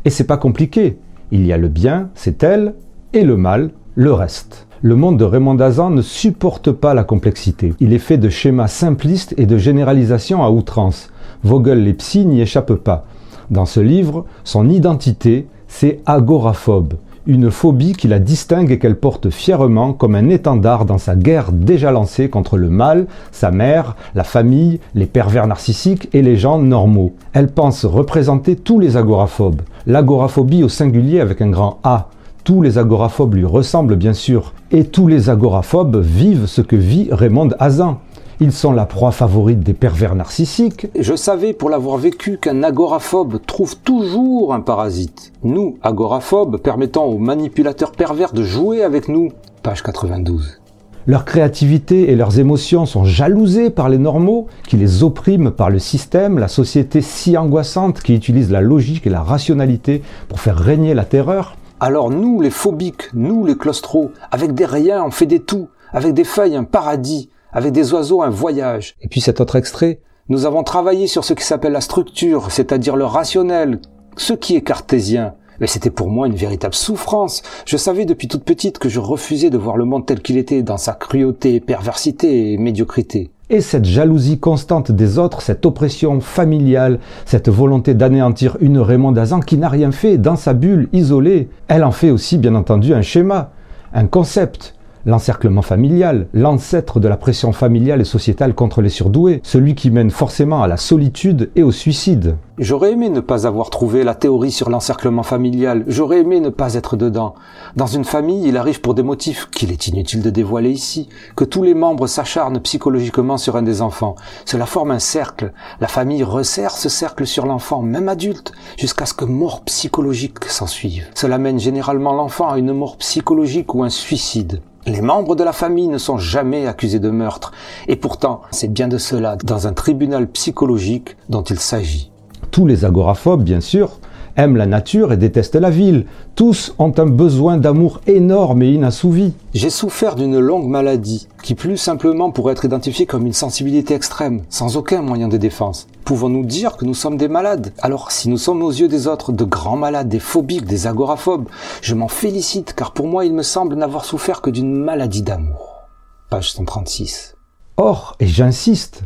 Et c'est pas compliqué. Il y a le bien, c'est elle, et le mal, le reste. Le monde de Raymond Dazan ne supporte pas la complexité. Il est fait de schémas simplistes et de généralisations à outrance. Vogel les psy n'y échappent pas. Dans ce livre, son identité, c'est agoraphobe, une phobie qui la distingue et qu'elle porte fièrement comme un étendard dans sa guerre déjà lancée contre le mal, sa mère, la famille, les pervers narcissiques et les gens normaux. Elle pense représenter tous les agoraphobes, l'agoraphobie au singulier avec un grand A, tous les agoraphobes lui ressemblent bien sûr, et tous les agoraphobes vivent ce que vit Raymond Hazan. Ils sont la proie favorite des pervers narcissiques. Je savais pour l'avoir vécu qu'un agoraphobe trouve toujours un parasite. Nous, agoraphobes, permettons aux manipulateurs pervers de jouer avec nous. Page 92. Leur créativité et leurs émotions sont jalousées par les normaux, qui les oppriment par le système, la société si angoissante qui utilise la logique et la rationalité pour faire régner la terreur. Alors nous, les phobiques, nous, les claustros, avec des riens, on fait des tout, avec des feuilles, un paradis, avec des oiseaux, un voyage. Et puis cet autre extrait, nous avons travaillé sur ce qui s'appelle la structure, c'est-à-dire le rationnel, ce qui est cartésien. Mais c'était pour moi une véritable souffrance. Je savais depuis toute petite que je refusais de voir le monde tel qu'il était, dans sa cruauté, perversité et médiocrité. Et cette jalousie constante des autres, cette oppression familiale, cette volonté d'anéantir une Raymond Dazan qui n'a rien fait dans sa bulle isolée, elle en fait aussi bien entendu un schéma, un concept, l'encerclement familial, l'ancêtre de la pression familiale et sociétale contre les surdoués, celui qui mène forcément à la solitude et au suicide. J'aurais aimé ne pas avoir trouvé la théorie sur l'encerclement familial, j'aurais aimé ne pas être dedans. Dans une famille, il arrive pour des motifs qu'il est inutile de dévoiler ici, que tous les membres s'acharnent psychologiquement sur un des enfants. Cela forme un cercle. La famille resserre ce cercle sur l'enfant, même adulte, jusqu'à ce que mort psychologique s'ensuive. Cela mène généralement l'enfant à une mort psychologique ou un suicide. Les membres de la famille ne sont jamais accusés de meurtre, et pourtant c'est bien de cela dans un tribunal psychologique dont il s'agit. Tous les agoraphobes, bien sûr, aiment la nature et détestent la ville. Tous ont un besoin d'amour énorme et inassouvi. J'ai souffert d'une longue maladie, qui plus simplement pourrait être identifiée comme une sensibilité extrême, sans aucun moyen de défense. Pouvons-nous dire que nous sommes des malades? Alors, si nous sommes aux yeux des autres de grands malades, des phobiques, des agoraphobes, je m'en félicite, car pour moi il me semble n'avoir souffert que d'une maladie d'amour. Page 136. Or, et j'insiste,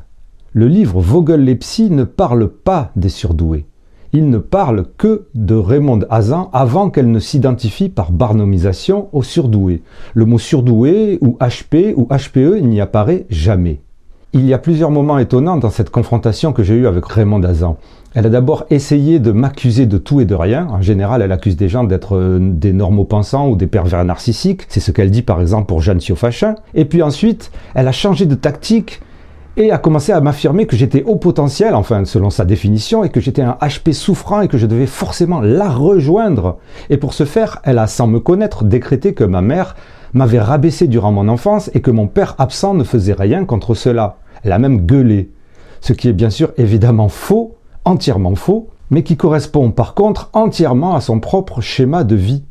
le livre Vogel les psy ne parle pas des surdoués il ne parle que de Raymond Hazan avant qu'elle ne s'identifie par barnomisation au surdoué. Le mot surdoué ou HP ou HPE n'y apparaît jamais. Il y a plusieurs moments étonnants dans cette confrontation que j'ai eue avec Raymond Hazan. Elle a d'abord essayé de m'accuser de tout et de rien. En général, elle accuse des gens d'être euh, des normaux pensants ou des pervers narcissiques. C'est ce qu'elle dit par exemple pour Jeanne Siofachin. Et puis ensuite, elle a changé de tactique et a commencé à m'affirmer que j'étais au potentiel, enfin selon sa définition, et que j'étais un HP souffrant et que je devais forcément la rejoindre. Et pour ce faire, elle a, sans me connaître, décrété que ma mère m'avait rabaissé durant mon enfance et que mon père absent ne faisait rien contre cela. Elle a même gueulé. ce qui est bien sûr évidemment faux, entièrement faux, mais qui correspond par contre entièrement à son propre schéma de vie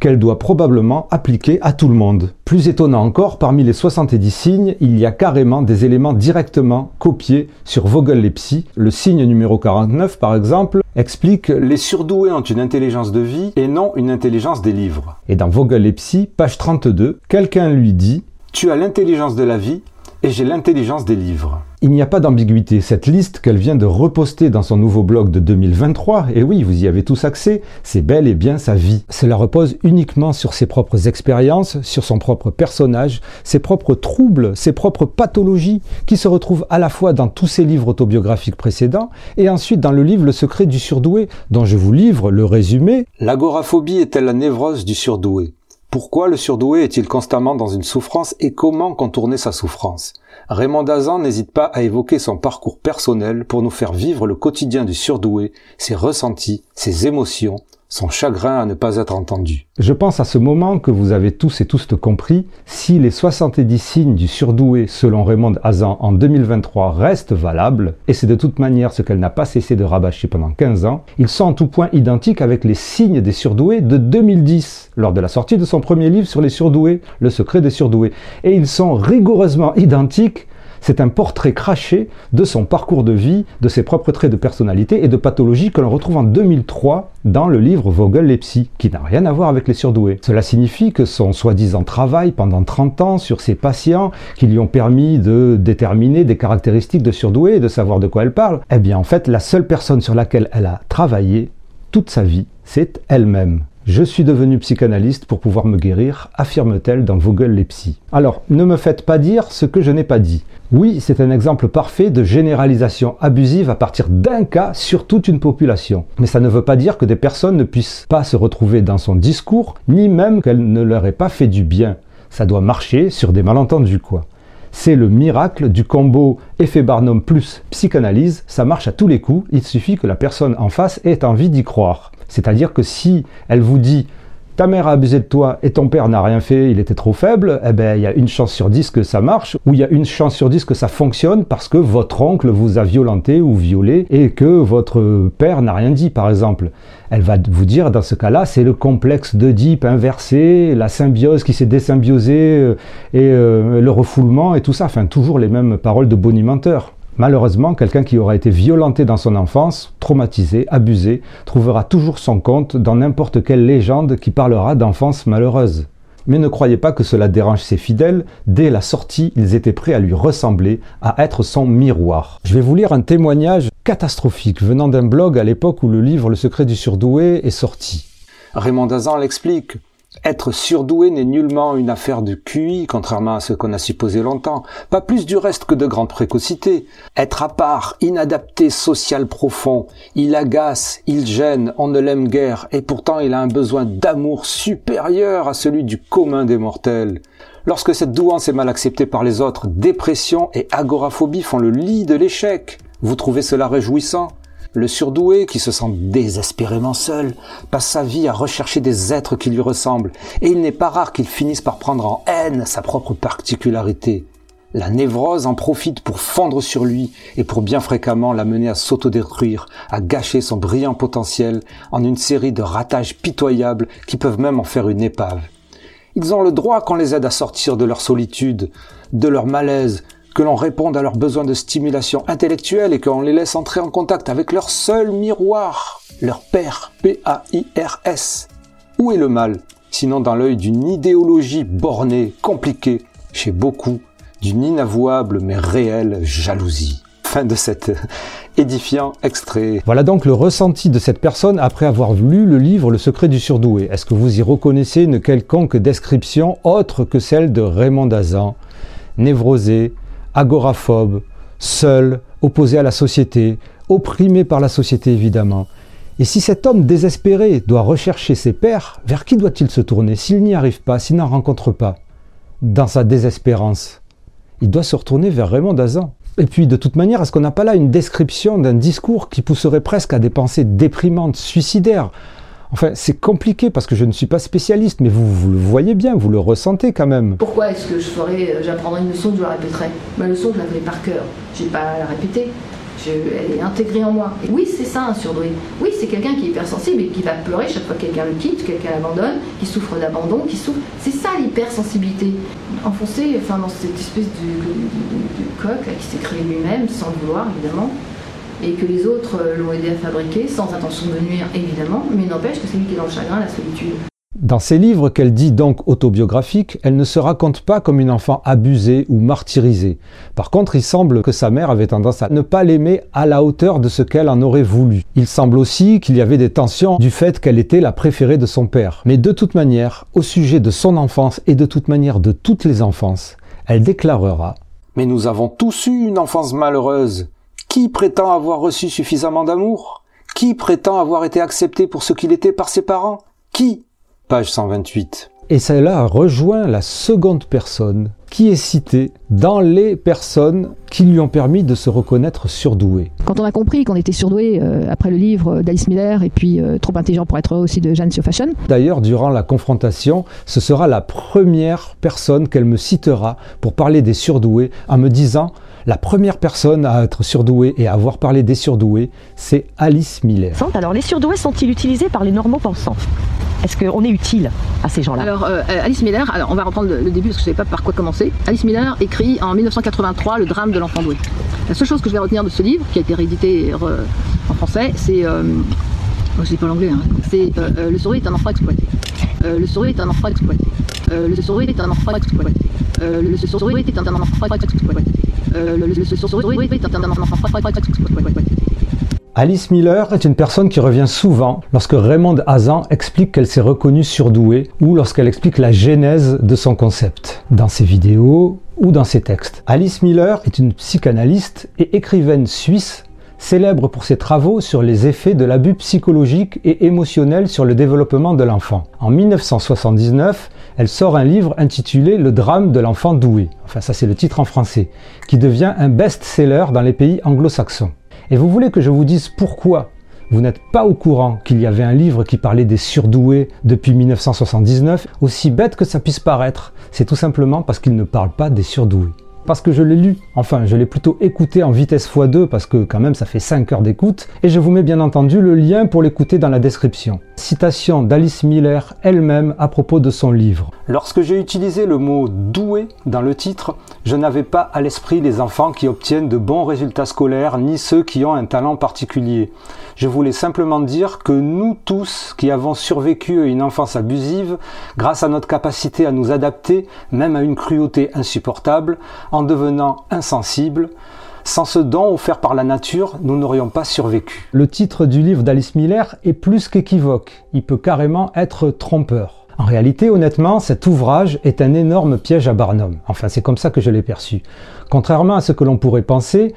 qu'elle doit probablement appliquer à tout le monde. Plus étonnant encore, parmi les 70 signes, il y a carrément des éléments directement copiés sur Vogel les psy. Le signe numéro 49, par exemple, explique Les surdoués ont une intelligence de vie et non une intelligence des livres. Et dans Vogel les psy, page 32, quelqu'un lui dit Tu as l'intelligence de la vie et j'ai l'intelligence des livres. Il n'y a pas d'ambiguïté. Cette liste qu'elle vient de reposter dans son nouveau blog de 2023, et oui, vous y avez tous accès, c'est bel et bien sa vie. Cela repose uniquement sur ses propres expériences, sur son propre personnage, ses propres troubles, ses propres pathologies, qui se retrouvent à la fois dans tous ses livres autobiographiques précédents, et ensuite dans le livre Le secret du surdoué, dont je vous livre le résumé. L'agoraphobie est-elle la névrose du surdoué? Pourquoi le surdoué est-il constamment dans une souffrance et comment contourner sa souffrance? Raymond Dazan n'hésite pas à évoquer son parcours personnel pour nous faire vivre le quotidien du surdoué, ses ressentis, ses émotions, son chagrin à ne pas être entendu. Je pense à ce moment que vous avez tous et tous compris, si les 70 signes du surdoué selon Raymond Hazan en 2023 restent valables, et c'est de toute manière ce qu'elle n'a pas cessé de rabâcher pendant 15 ans, ils sont en tout point identiques avec les signes des surdoués de 2010, lors de la sortie de son premier livre sur les surdoués, Le secret des surdoués. Et ils sont rigoureusement identiques c'est un portrait craché de son parcours de vie, de ses propres traits de personnalité et de pathologie que l'on retrouve en 2003 dans le livre Vogel les psy, qui n'a rien à voir avec les surdoués. Cela signifie que son soi-disant travail pendant 30 ans sur ses patients, qui lui ont permis de déterminer des caractéristiques de surdoués et de savoir de quoi elle parle, eh bien en fait la seule personne sur laquelle elle a travaillé toute sa vie, c'est elle-même. Je suis devenu psychanalyste pour pouvoir me guérir, affirme-t-elle dans Vogel les psy. Alors, ne me faites pas dire ce que je n'ai pas dit. Oui, c'est un exemple parfait de généralisation abusive à partir d'un cas sur toute une population. Mais ça ne veut pas dire que des personnes ne puissent pas se retrouver dans son discours, ni même qu'elle ne leur ait pas fait du bien. Ça doit marcher sur des malentendus, quoi. C'est le miracle du combo effet Barnum plus psychanalyse, ça marche à tous les coups, il suffit que la personne en face ait envie d'y croire. C'est-à-dire que si elle vous dit ta mère a abusé de toi et ton père n'a rien fait, il était trop faible, eh ben il y a une chance sur dix que ça marche, ou il y a une chance sur dix que ça fonctionne parce que votre oncle vous a violenté ou violé et que votre père n'a rien dit, par exemple. Elle va vous dire dans ce cas-là, c'est le complexe d'Oedipe inversé, la symbiose qui s'est désymbiosée euh, et euh, le refoulement et tout ça, enfin toujours les mêmes paroles de bonimenteur. Malheureusement, quelqu'un qui aura été violenté dans son enfance, traumatisé, abusé, trouvera toujours son compte dans n'importe quelle légende qui parlera d'enfance malheureuse. Mais ne croyez pas que cela dérange ses fidèles, dès la sortie, ils étaient prêts à lui ressembler, à être son miroir. Je vais vous lire un témoignage catastrophique venant d'un blog à l'époque où le livre Le secret du surdoué est sorti. Raymond Dazan l'explique. Être surdoué n'est nullement une affaire de QI, contrairement à ce qu'on a supposé longtemps, pas plus du reste que de grande précocité. Être à part, inadapté, social profond, il agace, il gêne, on ne l'aime guère, et pourtant il a un besoin d'amour supérieur à celui du commun des mortels. Lorsque cette douance est mal acceptée par les autres, dépression et agoraphobie font le lit de l'échec. Vous trouvez cela réjouissant? Le surdoué, qui se sent désespérément seul, passe sa vie à rechercher des êtres qui lui ressemblent, et il n'est pas rare qu'il finisse par prendre en haine sa propre particularité. La névrose en profite pour fondre sur lui et pour bien fréquemment l'amener à s'autodétruire, à gâcher son brillant potentiel en une série de ratages pitoyables qui peuvent même en faire une épave. Ils ont le droit qu'on les aide à sortir de leur solitude, de leur malaise, que l'on réponde à leurs besoins de stimulation intellectuelle et qu'on les laisse entrer en contact avec leur seul miroir, leur père, P-A-I-R-S. Où est le mal? Sinon dans l'œil d'une idéologie bornée, compliquée, chez beaucoup, d'une inavouable mais réelle jalousie. Fin de cet édifiant extrait. Voilà donc le ressenti de cette personne après avoir lu le livre Le secret du surdoué. Est-ce que vous y reconnaissez une quelconque description autre que celle de Raymond Dazan Névrosé, agoraphobe, seul, opposé à la société, opprimé par la société évidemment. Et si cet homme désespéré doit rechercher ses pères, vers qui doit-il se tourner s'il n'y arrive pas, s'il n'en rencontre pas? Dans sa désespérance. Il doit se retourner vers Raymond Dazan. Et puis, de toute manière, est-ce qu'on n'a pas là une description d'un discours qui pousserait presque à des pensées déprimantes, suicidaires? Enfin, c'est compliqué parce que je ne suis pas spécialiste, mais vous, le voyez bien, vous le ressentez quand même. Pourquoi est-ce que je ferais, j'apprendrais une leçon, je la répéterais? Ma leçon, je la fais par cœur. J'ai pas à la répéter elle est intégrée en moi. Oui, c'est ça un surdoué. Oui, c'est quelqu'un qui est hypersensible et qui va pleurer chaque fois que quelqu'un le quitte, quelqu'un l'abandonne, qui souffre d'abandon, qui souffre. C'est ça l'hypersensibilité. Enfoncé enfin, dans cette espèce de, coq qui s'est créé lui-même, sans le vouloir évidemment, et que les autres l'ont aidé à fabriquer, sans intention de nuire évidemment, mais n'empêche que c'est lui qui est dans le chagrin, la solitude. Dans ses livres qu'elle dit donc autobiographiques, elle ne se raconte pas comme une enfant abusée ou martyrisée. Par contre, il semble que sa mère avait tendance à ne pas l'aimer à la hauteur de ce qu'elle en aurait voulu. Il semble aussi qu'il y avait des tensions du fait qu'elle était la préférée de son père. Mais de toute manière, au sujet de son enfance et de toute manière de toutes les enfances, elle déclarera Mais nous avons tous eu une enfance malheureuse. Qui prétend avoir reçu suffisamment d'amour? Qui prétend avoir été accepté pour ce qu'il était par ses parents? Qui? Page 128. Et cela rejoint la seconde personne qui est citée dans les personnes qui lui ont permis de se reconnaître surdoué. Quand on a compris qu'on était surdoué euh, après le livre d'Alice Miller et puis euh, trop intelligent pour être aussi de Jeanne Fashion. D'ailleurs, durant la confrontation, ce sera la première personne qu'elle me citera pour parler des surdoués en me disant la première personne à être surdouée et à avoir parlé des surdoués, c'est Alice Miller. Alors, les surdoués sont-ils utilisés par les normaux pensants? Est-ce qu'on est utile à ces gens-là? Alors, euh, Alice Miller, alors on va reprendre le, début parce que je ne savais pas par quoi commencer. Alice Miller écrit en 1983 Le drame de l'enfant doué. La seule chose que je vais retenir de ce livre, qui a été réédité en français, c'est. Euh, oh, je dis pas l'anglais, hein. c'est euh, Le souris est un enfant exploité. le souris est un enfant exploité. le souris est un enfant exploité. le souris est un enfant exploité. Alice Miller est une personne qui revient souvent lorsque Raymond Hazan explique qu'elle s'est reconnue surdouée ou lorsqu'elle explique la genèse de son concept, dans ses vidéos ou dans ses textes. Alice Miller est une psychanalyste et écrivaine suisse célèbre pour ses travaux sur les effets de l'abus psychologique et émotionnel sur le développement de l'enfant. En 1979, elle sort un livre intitulé Le drame de l'enfant doué, enfin ça c'est le titre en français, qui devient un best-seller dans les pays anglo-saxons. Et vous voulez que je vous dise pourquoi vous n'êtes pas au courant qu'il y avait un livre qui parlait des surdoués depuis 1979, aussi bête que ça puisse paraître, c'est tout simplement parce qu'il ne parle pas des surdoués parce que je l'ai lu. Enfin, je l'ai plutôt écouté en vitesse x2 parce que quand même ça fait 5 heures d'écoute. Et je vous mets bien entendu le lien pour l'écouter dans la description. Citation d'Alice Miller elle-même à propos de son livre. Lorsque j'ai utilisé le mot doué dans le titre, je n'avais pas à l'esprit les enfants qui obtiennent de bons résultats scolaires ni ceux qui ont un talent particulier. Je voulais simplement dire que nous tous qui avons survécu à une enfance abusive, grâce à notre capacité à nous adapter, même à une cruauté insupportable, en devenant insensibles, sans ce don offert par la nature, nous n'aurions pas survécu. Le titre du livre d'Alice Miller est plus qu'équivoque, il peut carrément être trompeur. En réalité, honnêtement, cet ouvrage est un énorme piège à Barnum. Enfin, c'est comme ça que je l'ai perçu. Contrairement à ce que l'on pourrait penser,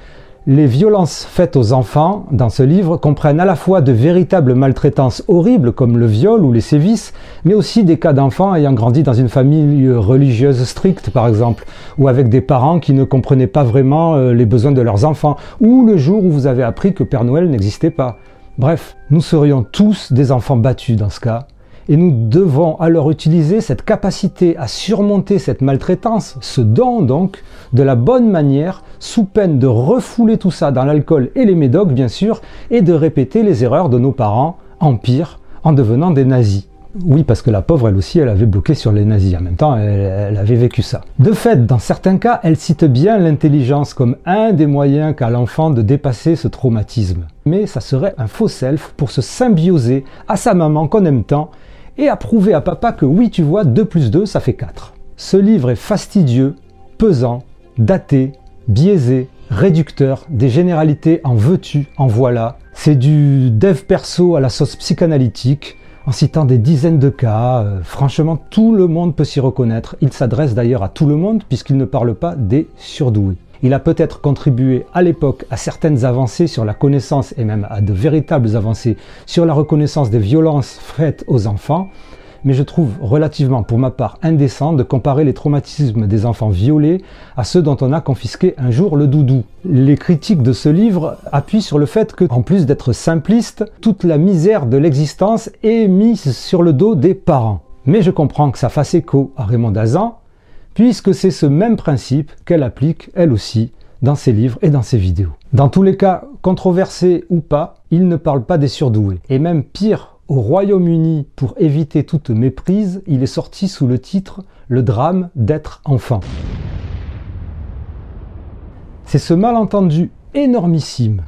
les violences faites aux enfants dans ce livre comprennent à la fois de véritables maltraitances horribles comme le viol ou les sévices, mais aussi des cas d'enfants ayant grandi dans une famille religieuse stricte par exemple, ou avec des parents qui ne comprenaient pas vraiment euh, les besoins de leurs enfants, ou le jour où vous avez appris que Père Noël n'existait pas. Bref, nous serions tous des enfants battus dans ce cas, et nous devons alors utiliser cette capacité à surmonter cette maltraitance, ce don donc, de la bonne manière, sous peine de refouler tout ça dans l'alcool et les médocs bien sûr, et de répéter les erreurs de nos parents, en pire, en devenant des nazis. Oui, parce que la pauvre, elle aussi, elle avait bloqué sur les nazis. En même temps, elle, elle, avait vécu ça. De fait, dans certains cas, elle cite bien l'intelligence comme un des moyens qu'a l'enfant de dépasser ce traumatisme. Mais ça serait un faux self pour se symbioser à sa maman qu'on aime tant et à prouver à papa que oui, tu vois, 2 plus 2, ça fait 4. Ce livre est fastidieux, pesant, daté, biaisé, réducteur, des généralités en veux-tu, en voilà. C'est du dev perso à la sauce psychanalytique, en citant des dizaines de cas. Euh, franchement, tout le monde peut s'y reconnaître. Il s'adresse d'ailleurs à tout le monde puisqu'il ne parle pas des surdoués. Il a peut-être contribué à l'époque à certaines avancées sur la connaissance et même à de véritables avancées sur la reconnaissance des violences faites aux enfants, mais je trouve relativement pour ma part indécent de comparer les traumatismes des enfants violés à ceux dont on a confisqué un jour le doudou. Les critiques de ce livre appuient sur le fait que, en plus d'être simpliste, toute la misère de l'existence est mise sur le dos des parents. Mais je comprends que ça fasse écho à Raymond Dazan, puisque c'est ce même principe qu'elle applique, elle aussi, dans ses livres et dans ses vidéos. Dans tous les cas, controversés ou pas, il ne parle pas des surdoués. Et même pire, au Royaume-Uni, pour éviter toute méprise, il est sorti sous le titre Le drame d'être enfant. C'est ce malentendu énormissime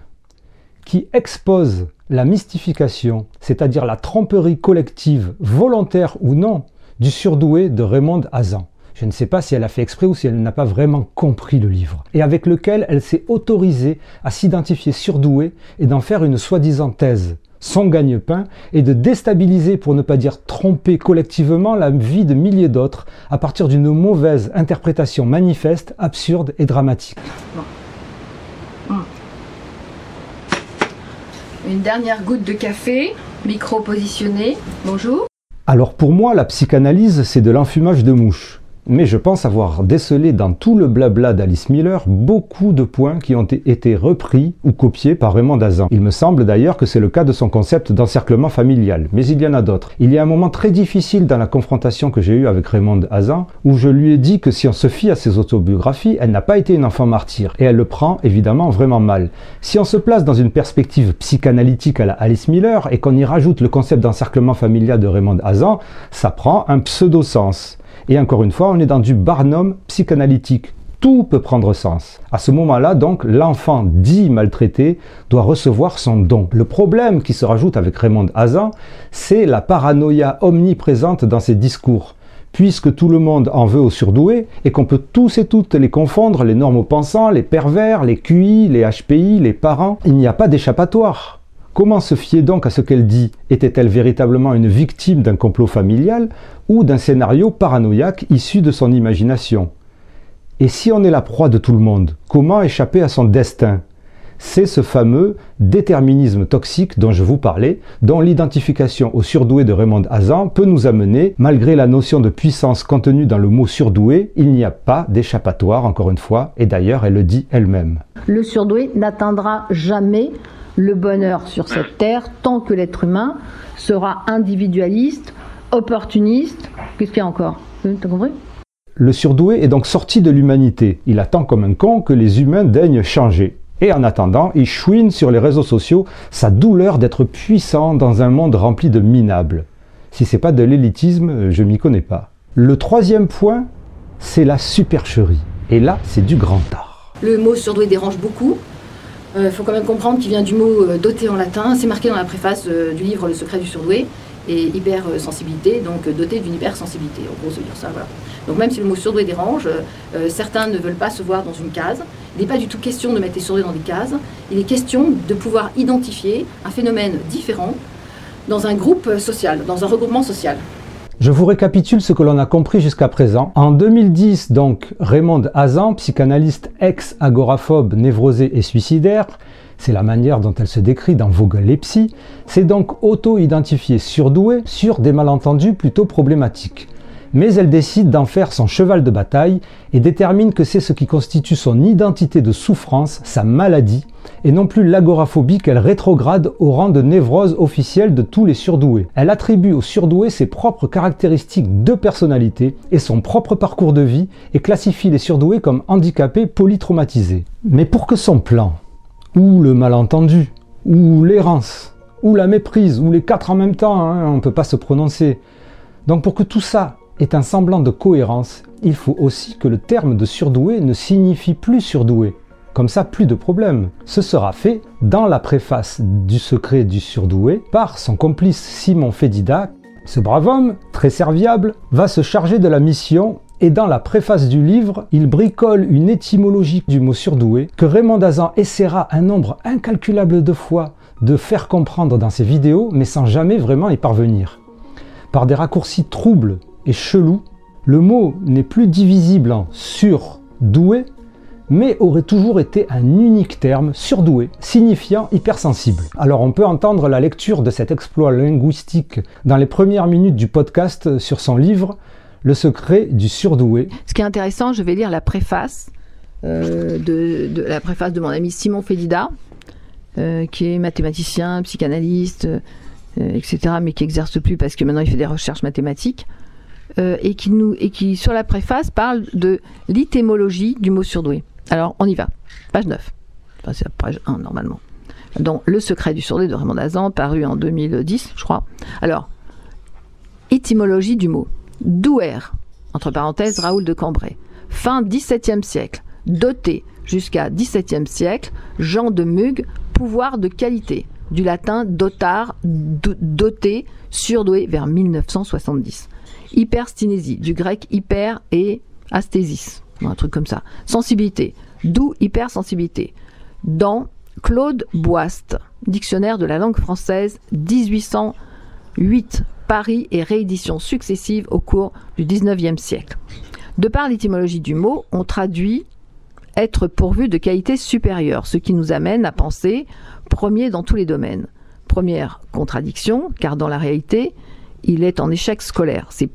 qui expose la mystification, c'est-à-dire la tromperie collective, volontaire ou non, du surdoué de Raymond Hazan. Je ne sais pas si elle a fait exprès ou si elle n'a pas vraiment compris le livre, et avec lequel elle s'est autorisée à s'identifier surdouée et d'en faire une soi-disant thèse son gagne-pain et de déstabiliser, pour ne pas dire tromper collectivement, la vie de milliers d'autres à partir d'une mauvaise interprétation manifeste, absurde et dramatique. Une dernière goutte de café, micro positionné. Bonjour. Alors pour moi, la psychanalyse, c'est de l'enfumage de mouches mais je pense avoir décelé dans tout le blabla d'Alice Miller beaucoup de points qui ont été repris ou copiés par Raymond Dazan. Il me semble d'ailleurs que c'est le cas de son concept d'encerclement familial, mais il y en a d'autres. Il y a un moment très difficile dans la confrontation que j'ai eue avec Raymond Dazan où je lui ai dit que si on se fie à ses autobiographies, elle n'a pas été une enfant martyr, et elle le prend évidemment vraiment mal. Si on se place dans une perspective psychanalytique à la Alice Miller et qu'on y rajoute le concept d'encerclement familial de Raymond Hazan, ça prend un pseudo-sens. Et encore une fois, on est dans du Barnum psychanalytique. Tout peut prendre sens. À ce moment-là, donc, l'enfant dit maltraité doit recevoir son don. Le problème qui se rajoute avec Raymond Hazan, c'est la paranoïa omniprésente dans ses discours puisque tout le monde en veut aux surdoués et qu'on peut tous et toutes les confondre, les normaux-pensants, les pervers, les QI, les HPI, les parents, il n'y a pas d'échappatoire. Comment se fier donc à ce qu'elle dit Était-elle véritablement une victime d'un complot familial ou d'un scénario paranoïaque issu de son imagination? Et si on est la proie de tout le monde, comment échapper à son destin? C'est ce fameux déterminisme toxique dont je vous parlais, dont l'identification au surdoué de Raymond Hazan peut nous amener, malgré la notion de puissance contenue dans le mot surdoué, il n'y a pas d'échappatoire, encore une fois, et d'ailleurs elle le dit elle-même. Le surdoué n'atteindra jamais le bonheur sur cette terre tant que l'être humain sera individualiste, opportuniste. Qu'est-ce qu'il y a encore? T'as compris? Le surdoué est donc sorti de l'humanité. Il attend comme un con que les humains daignent changer. Et en attendant, il chouine sur les réseaux sociaux sa douleur d'être puissant dans un monde rempli de minables. Si c'est pas de l'élitisme, je m'y connais pas. Le troisième point, c'est la supercherie. Et là, c'est du grand art. Le mot surdoué dérange beaucoup. Il euh, faut quand même comprendre qu'il vient du mot euh, doté en latin. C'est marqué dans la préface euh, du livre Le secret du surdoué. Et hypersensibilité, donc doté d'une hypersensibilité. En gros, c'est dire ça. Donc même si le mot surdoué dérange, certains ne veulent pas se voir dans une case. Il n'est pas du tout question de mettre les surdoués dans des cases. Il est question de pouvoir identifier un phénomène différent dans un groupe social, dans un regroupement social. Je vous récapitule ce que l'on a compris jusqu'à présent. En 2010, donc, Raymond Hazan, psychanalyste ex-agoraphobe, névrosé et suicidaire, c'est la manière dont elle se décrit dans Vogel et Psy, s'est donc auto-identifiée surdouée sur des malentendus plutôt problématiques mais elle décide d'en faire son cheval de bataille et détermine que c'est ce qui constitue son identité de souffrance, sa maladie, et non plus l'agoraphobie qu'elle rétrograde au rang de névrose officielle de tous les surdoués. Elle attribue aux surdoués ses propres caractéristiques de personnalité et son propre parcours de vie et classifie les surdoués comme handicapés polytraumatisés. Mais pour que son plan, ou le malentendu, ou l'errance, ou la méprise, ou les quatre en même temps, hein, on ne peut pas se prononcer. Donc pour que tout ça est un semblant de cohérence, il faut aussi que le terme de surdoué ne signifie plus surdoué. Comme ça, plus de problème. Ce sera fait dans la préface du secret du surdoué par son complice Simon Fédida. Ce brave homme, très serviable, va se charger de la mission et dans la préface du livre, il bricole une étymologie du mot surdoué que Raymond Dazan essaiera un nombre incalculable de fois de faire comprendre dans ses vidéos, mais sans jamais vraiment y parvenir. Par des raccourcis troubles et chelou, le mot n'est plus divisible en sur doué, mais aurait toujours été un unique terme, surdoué, signifiant hypersensible. Alors on peut entendre la lecture de cet exploit linguistique dans les premières minutes du podcast sur son livre Le secret du surdoué. Ce qui est intéressant, je vais lire la préface euh, de, la préface de mon ami Simon Félida, euh, qui est mathématicien, psychanalyste, euh, etc., mais qui exerce plus parce que maintenant il fait des recherches mathématiques. et qui nous et qui sur la préface parle de l'étymologie du mot surdoué. Alors, on y va. Page 9. Enfin, c'est page 1, normalement. Donc, Le secret du surdoué de Raymond Dazan, paru en 2010, je crois. Alors, étymologie du mot. Douer, entre parenthèses, Raoul de Cambrai. Fin 17e siècle. Doté, jusqu'à 17e siècle. Jean de Mugue, pouvoir de qualité. Du latin dotar, doté, surdoué, vers 1970. Hyperstinésie, du grec hyper et asthésis un truc comme ça. Sensibilité, d'où hypersensibilité. Dans Claude Boist, Dictionnaire de la langue française, 1808, Paris et rééditions successives au cours du 19e siècle. De par l'étymologie du mot, on traduit être pourvu de qualités supérieures, ce qui nous amène à penser premier dans tous les domaines. Première contradiction, car dans la réalité, il est en échec scolaire. Ses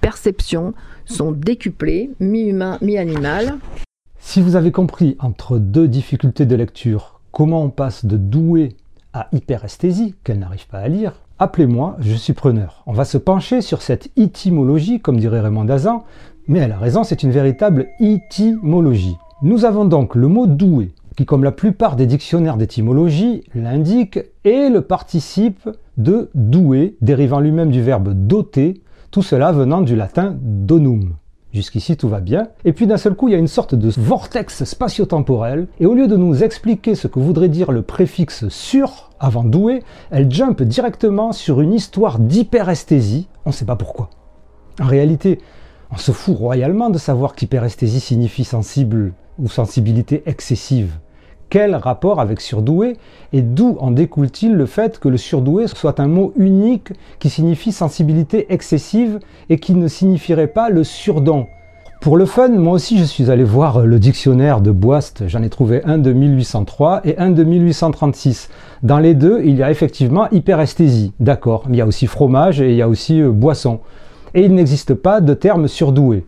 perceptions sont décuplés, mi-humain, mi-animal. Si vous avez compris entre deux difficultés de lecture comment on passe de doué à hyperesthésie, qu'elle n'arrive pas à lire, appelez-moi, je suis preneur. On va se pencher sur cette étymologie, comme dirait Raymond Dazan, mais elle a raison, c'est une véritable étymologie. Nous avons donc le mot doué, qui comme la plupart des dictionnaires d'étymologie l'indique, est le participe de doué, dérivant lui-même du verbe doter, tout cela venant du latin donum. Jusqu'ici tout va bien. Et puis d'un seul coup, il y a une sorte de vortex spatio-temporel. Et au lieu de nous expliquer ce que voudrait dire le préfixe sur avant doué, elle jump directement sur une histoire d'hyperesthésie. On ne sait pas pourquoi. En réalité, on se fout royalement de savoir qu'hyperesthésie signifie sensible ou sensibilité excessive. Quel rapport avec surdoué et d'où en découle-t-il le fait que le surdoué soit un mot unique qui signifie sensibilité excessive et qui ne signifierait pas le surdon pour le fun, moi aussi je suis allé voir le dictionnaire de Boist, j'en ai trouvé un de 1803 et un de 1836. Dans les deux, il y a effectivement hyperesthésie, d'accord, mais il y a aussi fromage et il y a aussi euh, boisson. Et il n'existe pas de terme surdoué.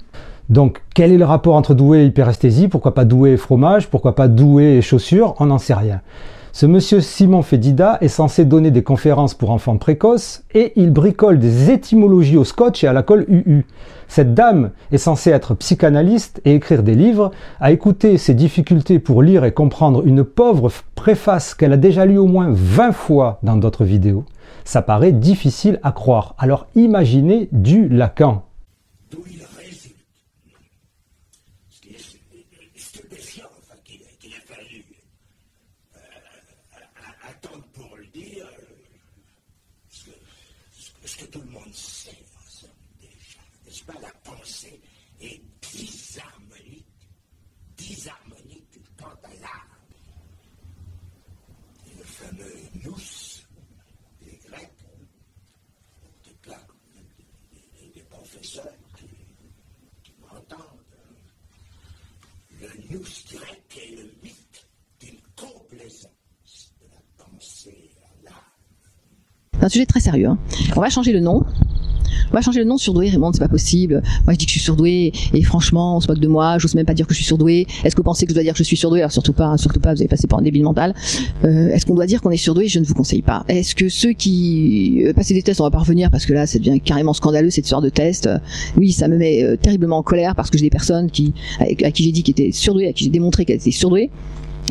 Donc, quel est le rapport entre doué et hyperesthésie? Pourquoi pas doué et fromage? Pourquoi pas doué et chaussures? On n'en sait rien. Ce monsieur Simon Fédida est censé donner des conférences pour enfants précoces et il bricole des étymologies au scotch et à la colle UU. Cette dame est censée être psychanalyste et écrire des livres. À écouter ses difficultés pour lire et comprendre une pauvre préface qu'elle a déjà lue au moins 20 fois dans d'autres vidéos, ça paraît difficile à croire. Alors imaginez du Lacan. C'est un sujet très sérieux. Hein. On va changer le nom. On va changer le nom surdoué, Raymond, c'est pas possible. Moi, je dis que je suis surdoué, et franchement, on se moque de moi, j'ose même pas dire que je suis surdoué. Est-ce que vous pensez que je dois dire que je suis surdoué? Alors, surtout pas, surtout pas, vous avez passé par un débile mental. Euh, est-ce qu'on doit dire qu'on est surdoué? Je ne vous conseille pas. Est-ce que ceux qui euh, passaient des tests, on va pas revenir parce que là, ça devient carrément scandaleux cette histoire de test. oui, ça me met euh, terriblement en colère parce que j'ai des personnes à qui j'ai dit qu'elles étaient surdouées, à qui j'ai démontré qu'elles étaient surdouées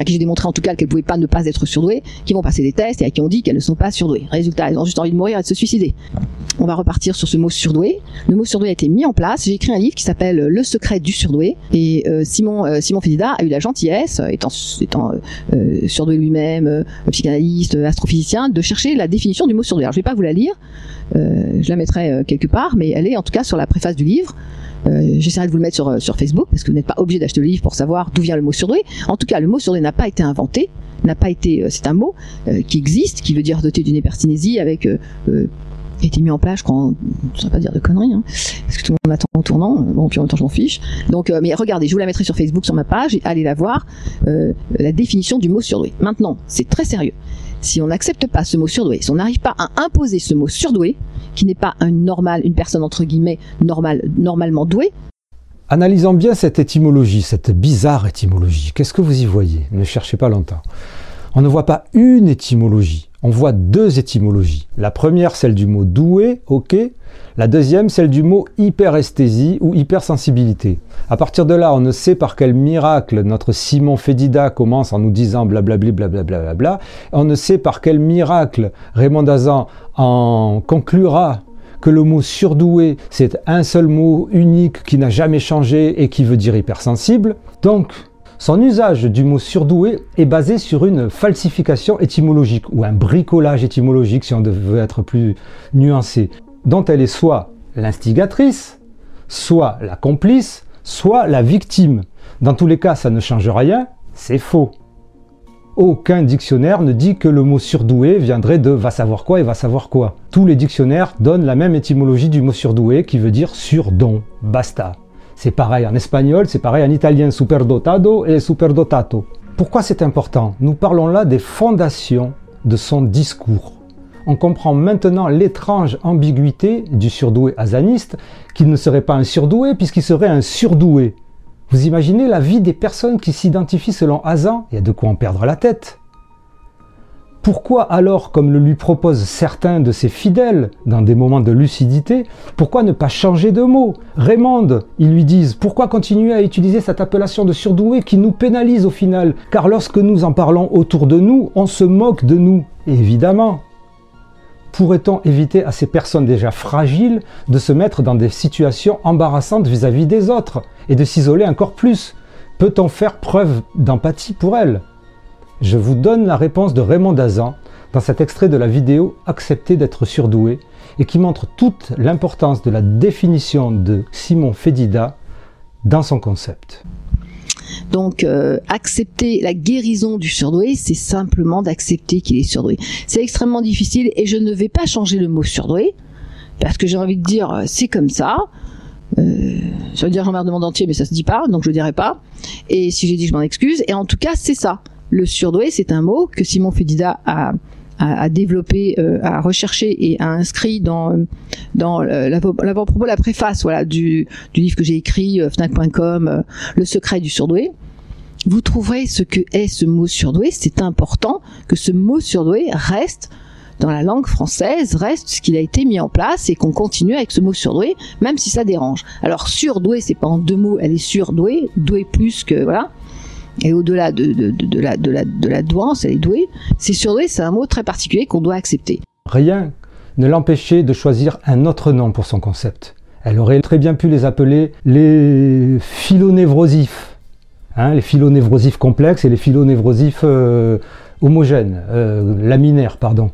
à qui j'ai démontré en tout cas qu'elles pouvaient pas ne pas être surdouées, qui vont passer des tests et à qui on dit qu'elles ne sont pas surdouées. Résultat, elles ont juste envie de mourir et de se suicider. On va repartir sur ce mot surdoué. Le mot surdoué a été mis en place. J'ai écrit un livre qui s'appelle Le secret du surdoué et euh, Simon euh, Simon Fédida a eu la gentillesse, étant étant euh, surdoué lui-même, psychanalyste, astrophysicien, de chercher la définition du mot surdoué. Alors je vais pas vous la lire, je la mettrai quelque part, mais elle est en tout cas sur la préface du livre. Euh, j'essaierai de vous le mettre sur, euh, sur Facebook parce que vous n'êtes pas obligé d'acheter le livre pour savoir d'où vient le mot surdoué. En tout cas, le mot surdoué n'a pas été inventé, n'a pas été. Euh, c'est un mot qui existe, qui veut dire doté d'une hypertinésie avec qui a été mis en place, je crois, ne pas dire de conneries, hein, parce que tout le monde m'attend en tournant, bon, puis en même temps je m'en fiche. Donc, euh, mais regardez, je vous la mettrai sur Facebook, sur ma page, et allez la voir, euh, la définition du mot surdoué. Maintenant, c'est très sérieux. Si on n'accepte pas ce mot surdoué, si on n'arrive pas à imposer ce mot surdoué, qui n'est pas une personne entre guillemets normale, normalement douée, Analysons bien cette étymologie, cette bizarre étymologie. Qu'est-ce que vous y voyez? Ne cherchez pas longtemps. On ne voit pas une étymologie, on voit deux étymologies. La première, celle du mot doué, ok. La deuxième, celle du mot hyperesthésie ou hypersensibilité. À partir de là, on ne sait par quel miracle notre Simon Fédida commence en nous disant blablabli blablabla. Bla, on ne sait par quel miracle Raymond Dazan en conclura que le mot surdoué, c'est un seul mot unique qui n'a jamais changé et qui veut dire hypersensible. Donc, son usage du mot surdoué est basé sur une falsification étymologique ou un bricolage étymologique si on devait être plus nuancé, dont elle est soit l'instigatrice, soit la complice, soit la victime. Dans tous les cas, ça ne change rien, c'est faux. Aucun dictionnaire ne dit que le mot surdoué viendrait de va savoir quoi et va savoir quoi. Tous les dictionnaires donnent la même étymologie du mot surdoué qui veut dire surdon, basta. C'est pareil en espagnol, c'est pareil en italien, superdotado et superdotato. Pourquoi c'est important? Nous parlons là des fondations de son discours. On comprend maintenant l'étrange ambiguïté du surdoué azaniste, qu'il ne serait pas un surdoué puisqu'il serait un surdoué. Vous imaginez la vie des personnes qui s'identifient selon Azan Il y a de quoi en perdre la tête. Pourquoi alors, comme le lui proposent certains de ses fidèles dans des moments de lucidité, pourquoi ne pas changer de mot? Raymond, ils lui disent, pourquoi continuer à utiliser cette appellation de surdoué qui nous pénalise au final? Car lorsque nous en parlons autour de nous, on se moque de nous, évidemment. Pourrait-on éviter à ces personnes déjà fragiles de se mettre dans des situations embarrassantes vis-à-vis -vis des autres et de s'isoler encore plus? Peut-on faire preuve d'empathie pour elles? Je vous donne la réponse de Raymond Dazan dans cet extrait de la vidéo Accepter d'être surdoué et qui montre toute l'importance de la définition de Simon Fédida dans son concept. Donc, euh, accepter la guérison du surdoué, c'est simplement d'accepter qu'il est surdoué. C'est extrêmement difficile et je ne vais pas changer le mot surdoué parce que j'ai envie de dire euh, c'est comme ça. Euh, je veux dire Jean-Marc de monde entier, mais ça se dit pas, donc je dirai pas. Et si j'ai dit, je m'en excuse. Et en tout cas, c'est ça. Le surdoué, c'est un mot que Simon Fédida a, développé, euh, a recherché et a inscrit dans dans l'avant-propos, la préface, voilà, du, livre que j'ai écrit, euh, fnac.com, euh, Le secret du surdoué. Vous trouverez ce que est ce mot surdoué. C'est important que ce mot surdoué reste dans la langue française, reste ce qu'il a été mis en place et qu'on continue avec ce mot surdoué, même si ça dérange. Alors surdoué, c'est pas en deux mots, elle est surdouée, douée plus que voilà et au-delà de, la, de, douance, elle est douée, c'est surdoué, c'est un mot très particulier qu'on doit accepter. Rien ne l'empêchait de choisir un autre nom pour son concept. Elle aurait très bien pu les appeler les philonévrosifs, hein, les philonévrosifs complexes et les philonévrosifs euh, homogènes, euh, laminaires, pardon.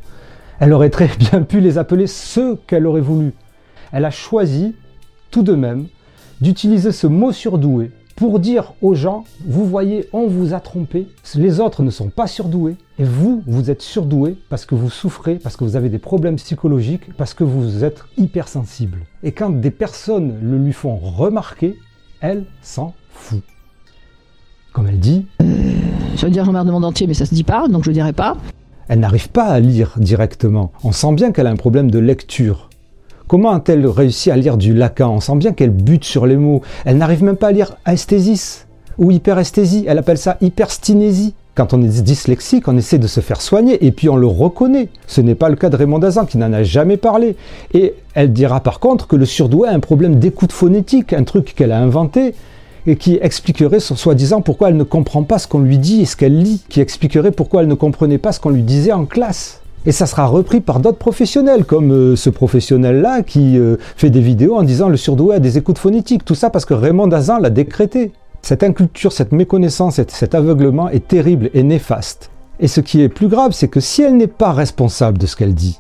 Elle aurait très bien pu les appeler ceux qu'elle aurait voulu. Elle a choisi, tout de même, d'utiliser ce mot surdoué pour dire aux gens, vous voyez, on vous a trompé, les autres ne sont pas surdoués, et vous, vous êtes surdoué parce que vous souffrez, parce que vous avez des problèmes psychologiques, parce que vous êtes hypersensible. Et quand des personnes le lui font remarquer, elle s'en fout. Comme elle dit... Je veux dire Jean-Marc de monde entier, mais ça se dit pas, donc je ne dirai pas. Elle n'arrive pas à lire directement. On sent bien qu'elle a un problème de lecture. Comment a-t-elle réussi à lire du Lacan? On sent bien qu'elle bute sur les mots. Elle n'arrive même pas à lire esthésis ou hyperesthésie. Elle appelle ça hyperstinésie. Quand on est dyslexique, on essaie de se faire soigner et puis on le reconnaît. Ce n'est pas le cas de Raymond Dazan qui n'en a jamais parlé. Et elle dira par contre que le surdoué a un problème d'écoute phonétique, un truc qu'elle a inventé et qui expliquerait soi-disant pourquoi elle ne comprend pas ce qu'on lui dit et ce qu'elle lit, qui expliquerait pourquoi elle ne comprenait pas ce qu'on lui disait en classe. Et ça sera repris par d'autres professionnels, comme euh, ce professionnel-là qui euh, fait des vidéos en disant le surdoué a des écoutes phonétiques. Tout ça parce que Raymond Dazan l'a décrété. Cette inculture, cette méconnaissance, cet aveuglement est terrible et néfaste. Et ce qui est plus grave, c'est que si elle n'est pas responsable de ce qu'elle dit,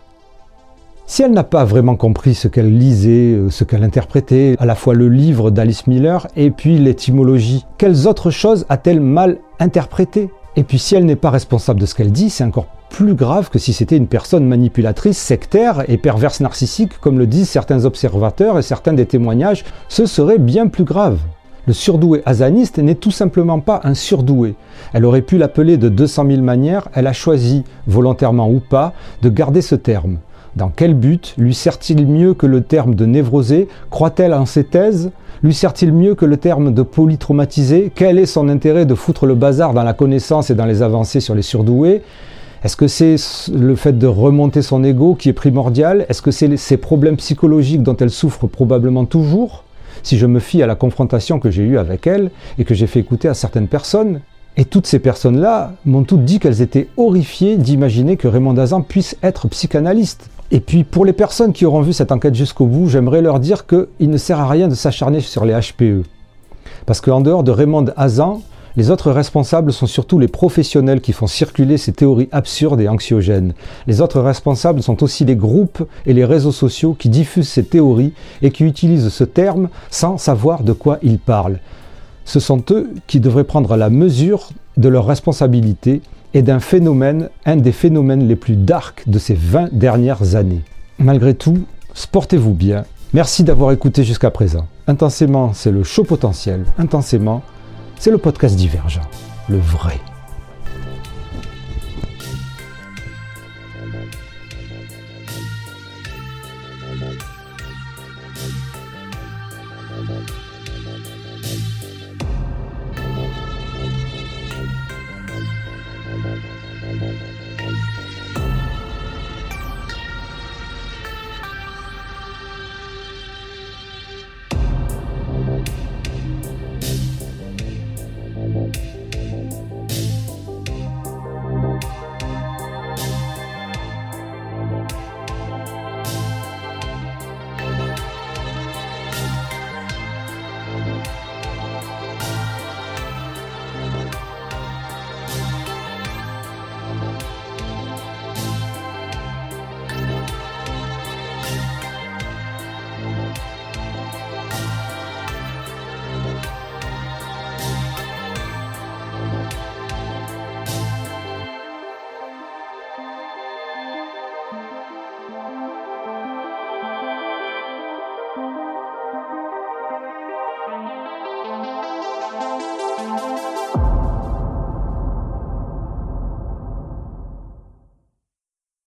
si elle n'a pas vraiment compris ce qu'elle lisait, euh, ce qu'elle interprétait, à la fois le livre d'Alice Miller et puis l'étymologie, quelles autres choses a-t-elle mal interprétées? Et puis si elle n'est pas responsable de ce qu'elle dit, c'est encore plus grave que si c'était une personne manipulatrice, sectaire et perverse narcissique, comme le disent certains observateurs et certains des témoignages, ce serait bien plus grave. Le surdoué azaniste n'est tout simplement pas un surdoué. Elle aurait pu l'appeler de 200 000 manières, elle a choisi, volontairement ou pas, de garder ce terme. Dans quel but Lui sert-il mieux que le terme de névrosé Croit-elle en ses thèses? Lui sert-il mieux que le terme de polytraumatisé? Quel est son intérêt de foutre le bazar dans la connaissance et dans les avancées sur les surdoués? Est-ce que c'est le fait de remonter son ego qui est primordial? Est-ce que c'est ces problèmes psychologiques dont elle souffre probablement toujours? Si je me fie à la confrontation que j'ai eue avec elle et que j'ai fait écouter à certaines personnes, et toutes ces personnes-là m'ont toutes dit qu'elles étaient horrifiées d'imaginer que Raymond Dazan puisse être psychanalyste. Et puis pour les personnes qui auront vu cette enquête jusqu'au bout, j'aimerais leur dire qu'il ne sert à rien de s'acharner sur les HPE. Parce qu'en dehors de Raymond Hazan, les autres responsables sont surtout les professionnels qui font circuler ces théories absurdes et anxiogènes. Les autres responsables sont aussi les groupes et les réseaux sociaux qui diffusent ces théories et qui utilisent ce terme sans savoir de quoi ils parlent. Ce sont eux qui devraient prendre la mesure de leur responsabilité et d'un phénomène, un des phénomènes les plus dark de ces 20 dernières années. Malgré tout, sportez-vous bien. Merci d'avoir écouté jusqu'à présent. Intensément, c'est le show potentiel. Intensément, c'est le podcast divergent. Le vrai.